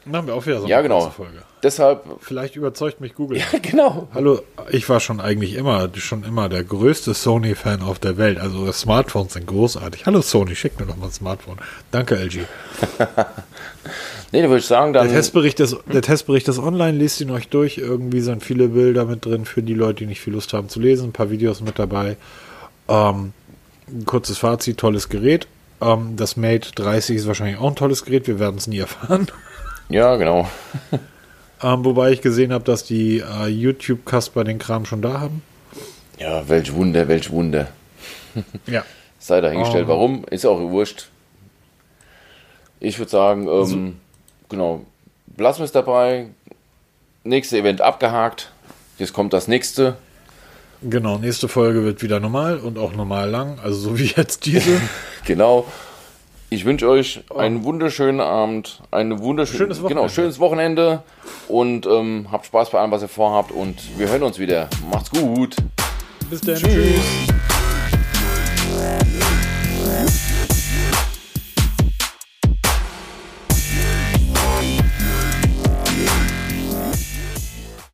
Machen wir auch wieder so eine ja, genau. kurze Folge. Deshalb. Vielleicht überzeugt mich Google. (laughs) Ja, genau. Hallo, ich war schon eigentlich immer, schon immer der größte Sony-Fan auf der Welt. Also Smartphones sind großartig. Hallo Sony, schick mir doch mal ein Smartphone. Danke, LG. (laughs) nee, da würde ich sagen, dann. Der Testbericht ist, der Testbericht ist online, lest ihn euch durch. Irgendwie sind viele Bilder mit drin für die Leute, die nicht viel Lust haben zu lesen. Ein paar Videos mit dabei. Ähm, kurzes Fazit, tolles Gerät. Ähm, das Mate 30 ist wahrscheinlich auch ein tolles Gerät, wir werden es nie erfahren. (laughs) Ja, genau. (laughs) ähm, wobei ich gesehen habe, dass die äh, YouTube-Kasper den Kram schon da haben. Ja, welch Wunder, welch Wunder. (laughs) ja. Sei dahingestellt. Um, Warum? Ist auch wurscht. Ich würde sagen, ähm, also, genau, lassen wir es dabei. Nächste Event abgehakt. Jetzt kommt das nächste. Genau, nächste Folge wird wieder normal und auch normal lang, also so wie jetzt diese. (laughs) genau. Ich wünsche euch einen oh. wunderschönen Abend, ein wunderschönes, schönes genau, Wochenende. Genau, schönes Wochenende und ähm, habt Spaß bei allem, was ihr vorhabt und wir hören uns wieder. Macht's gut. Bis dann. Tschüss. Tschüss.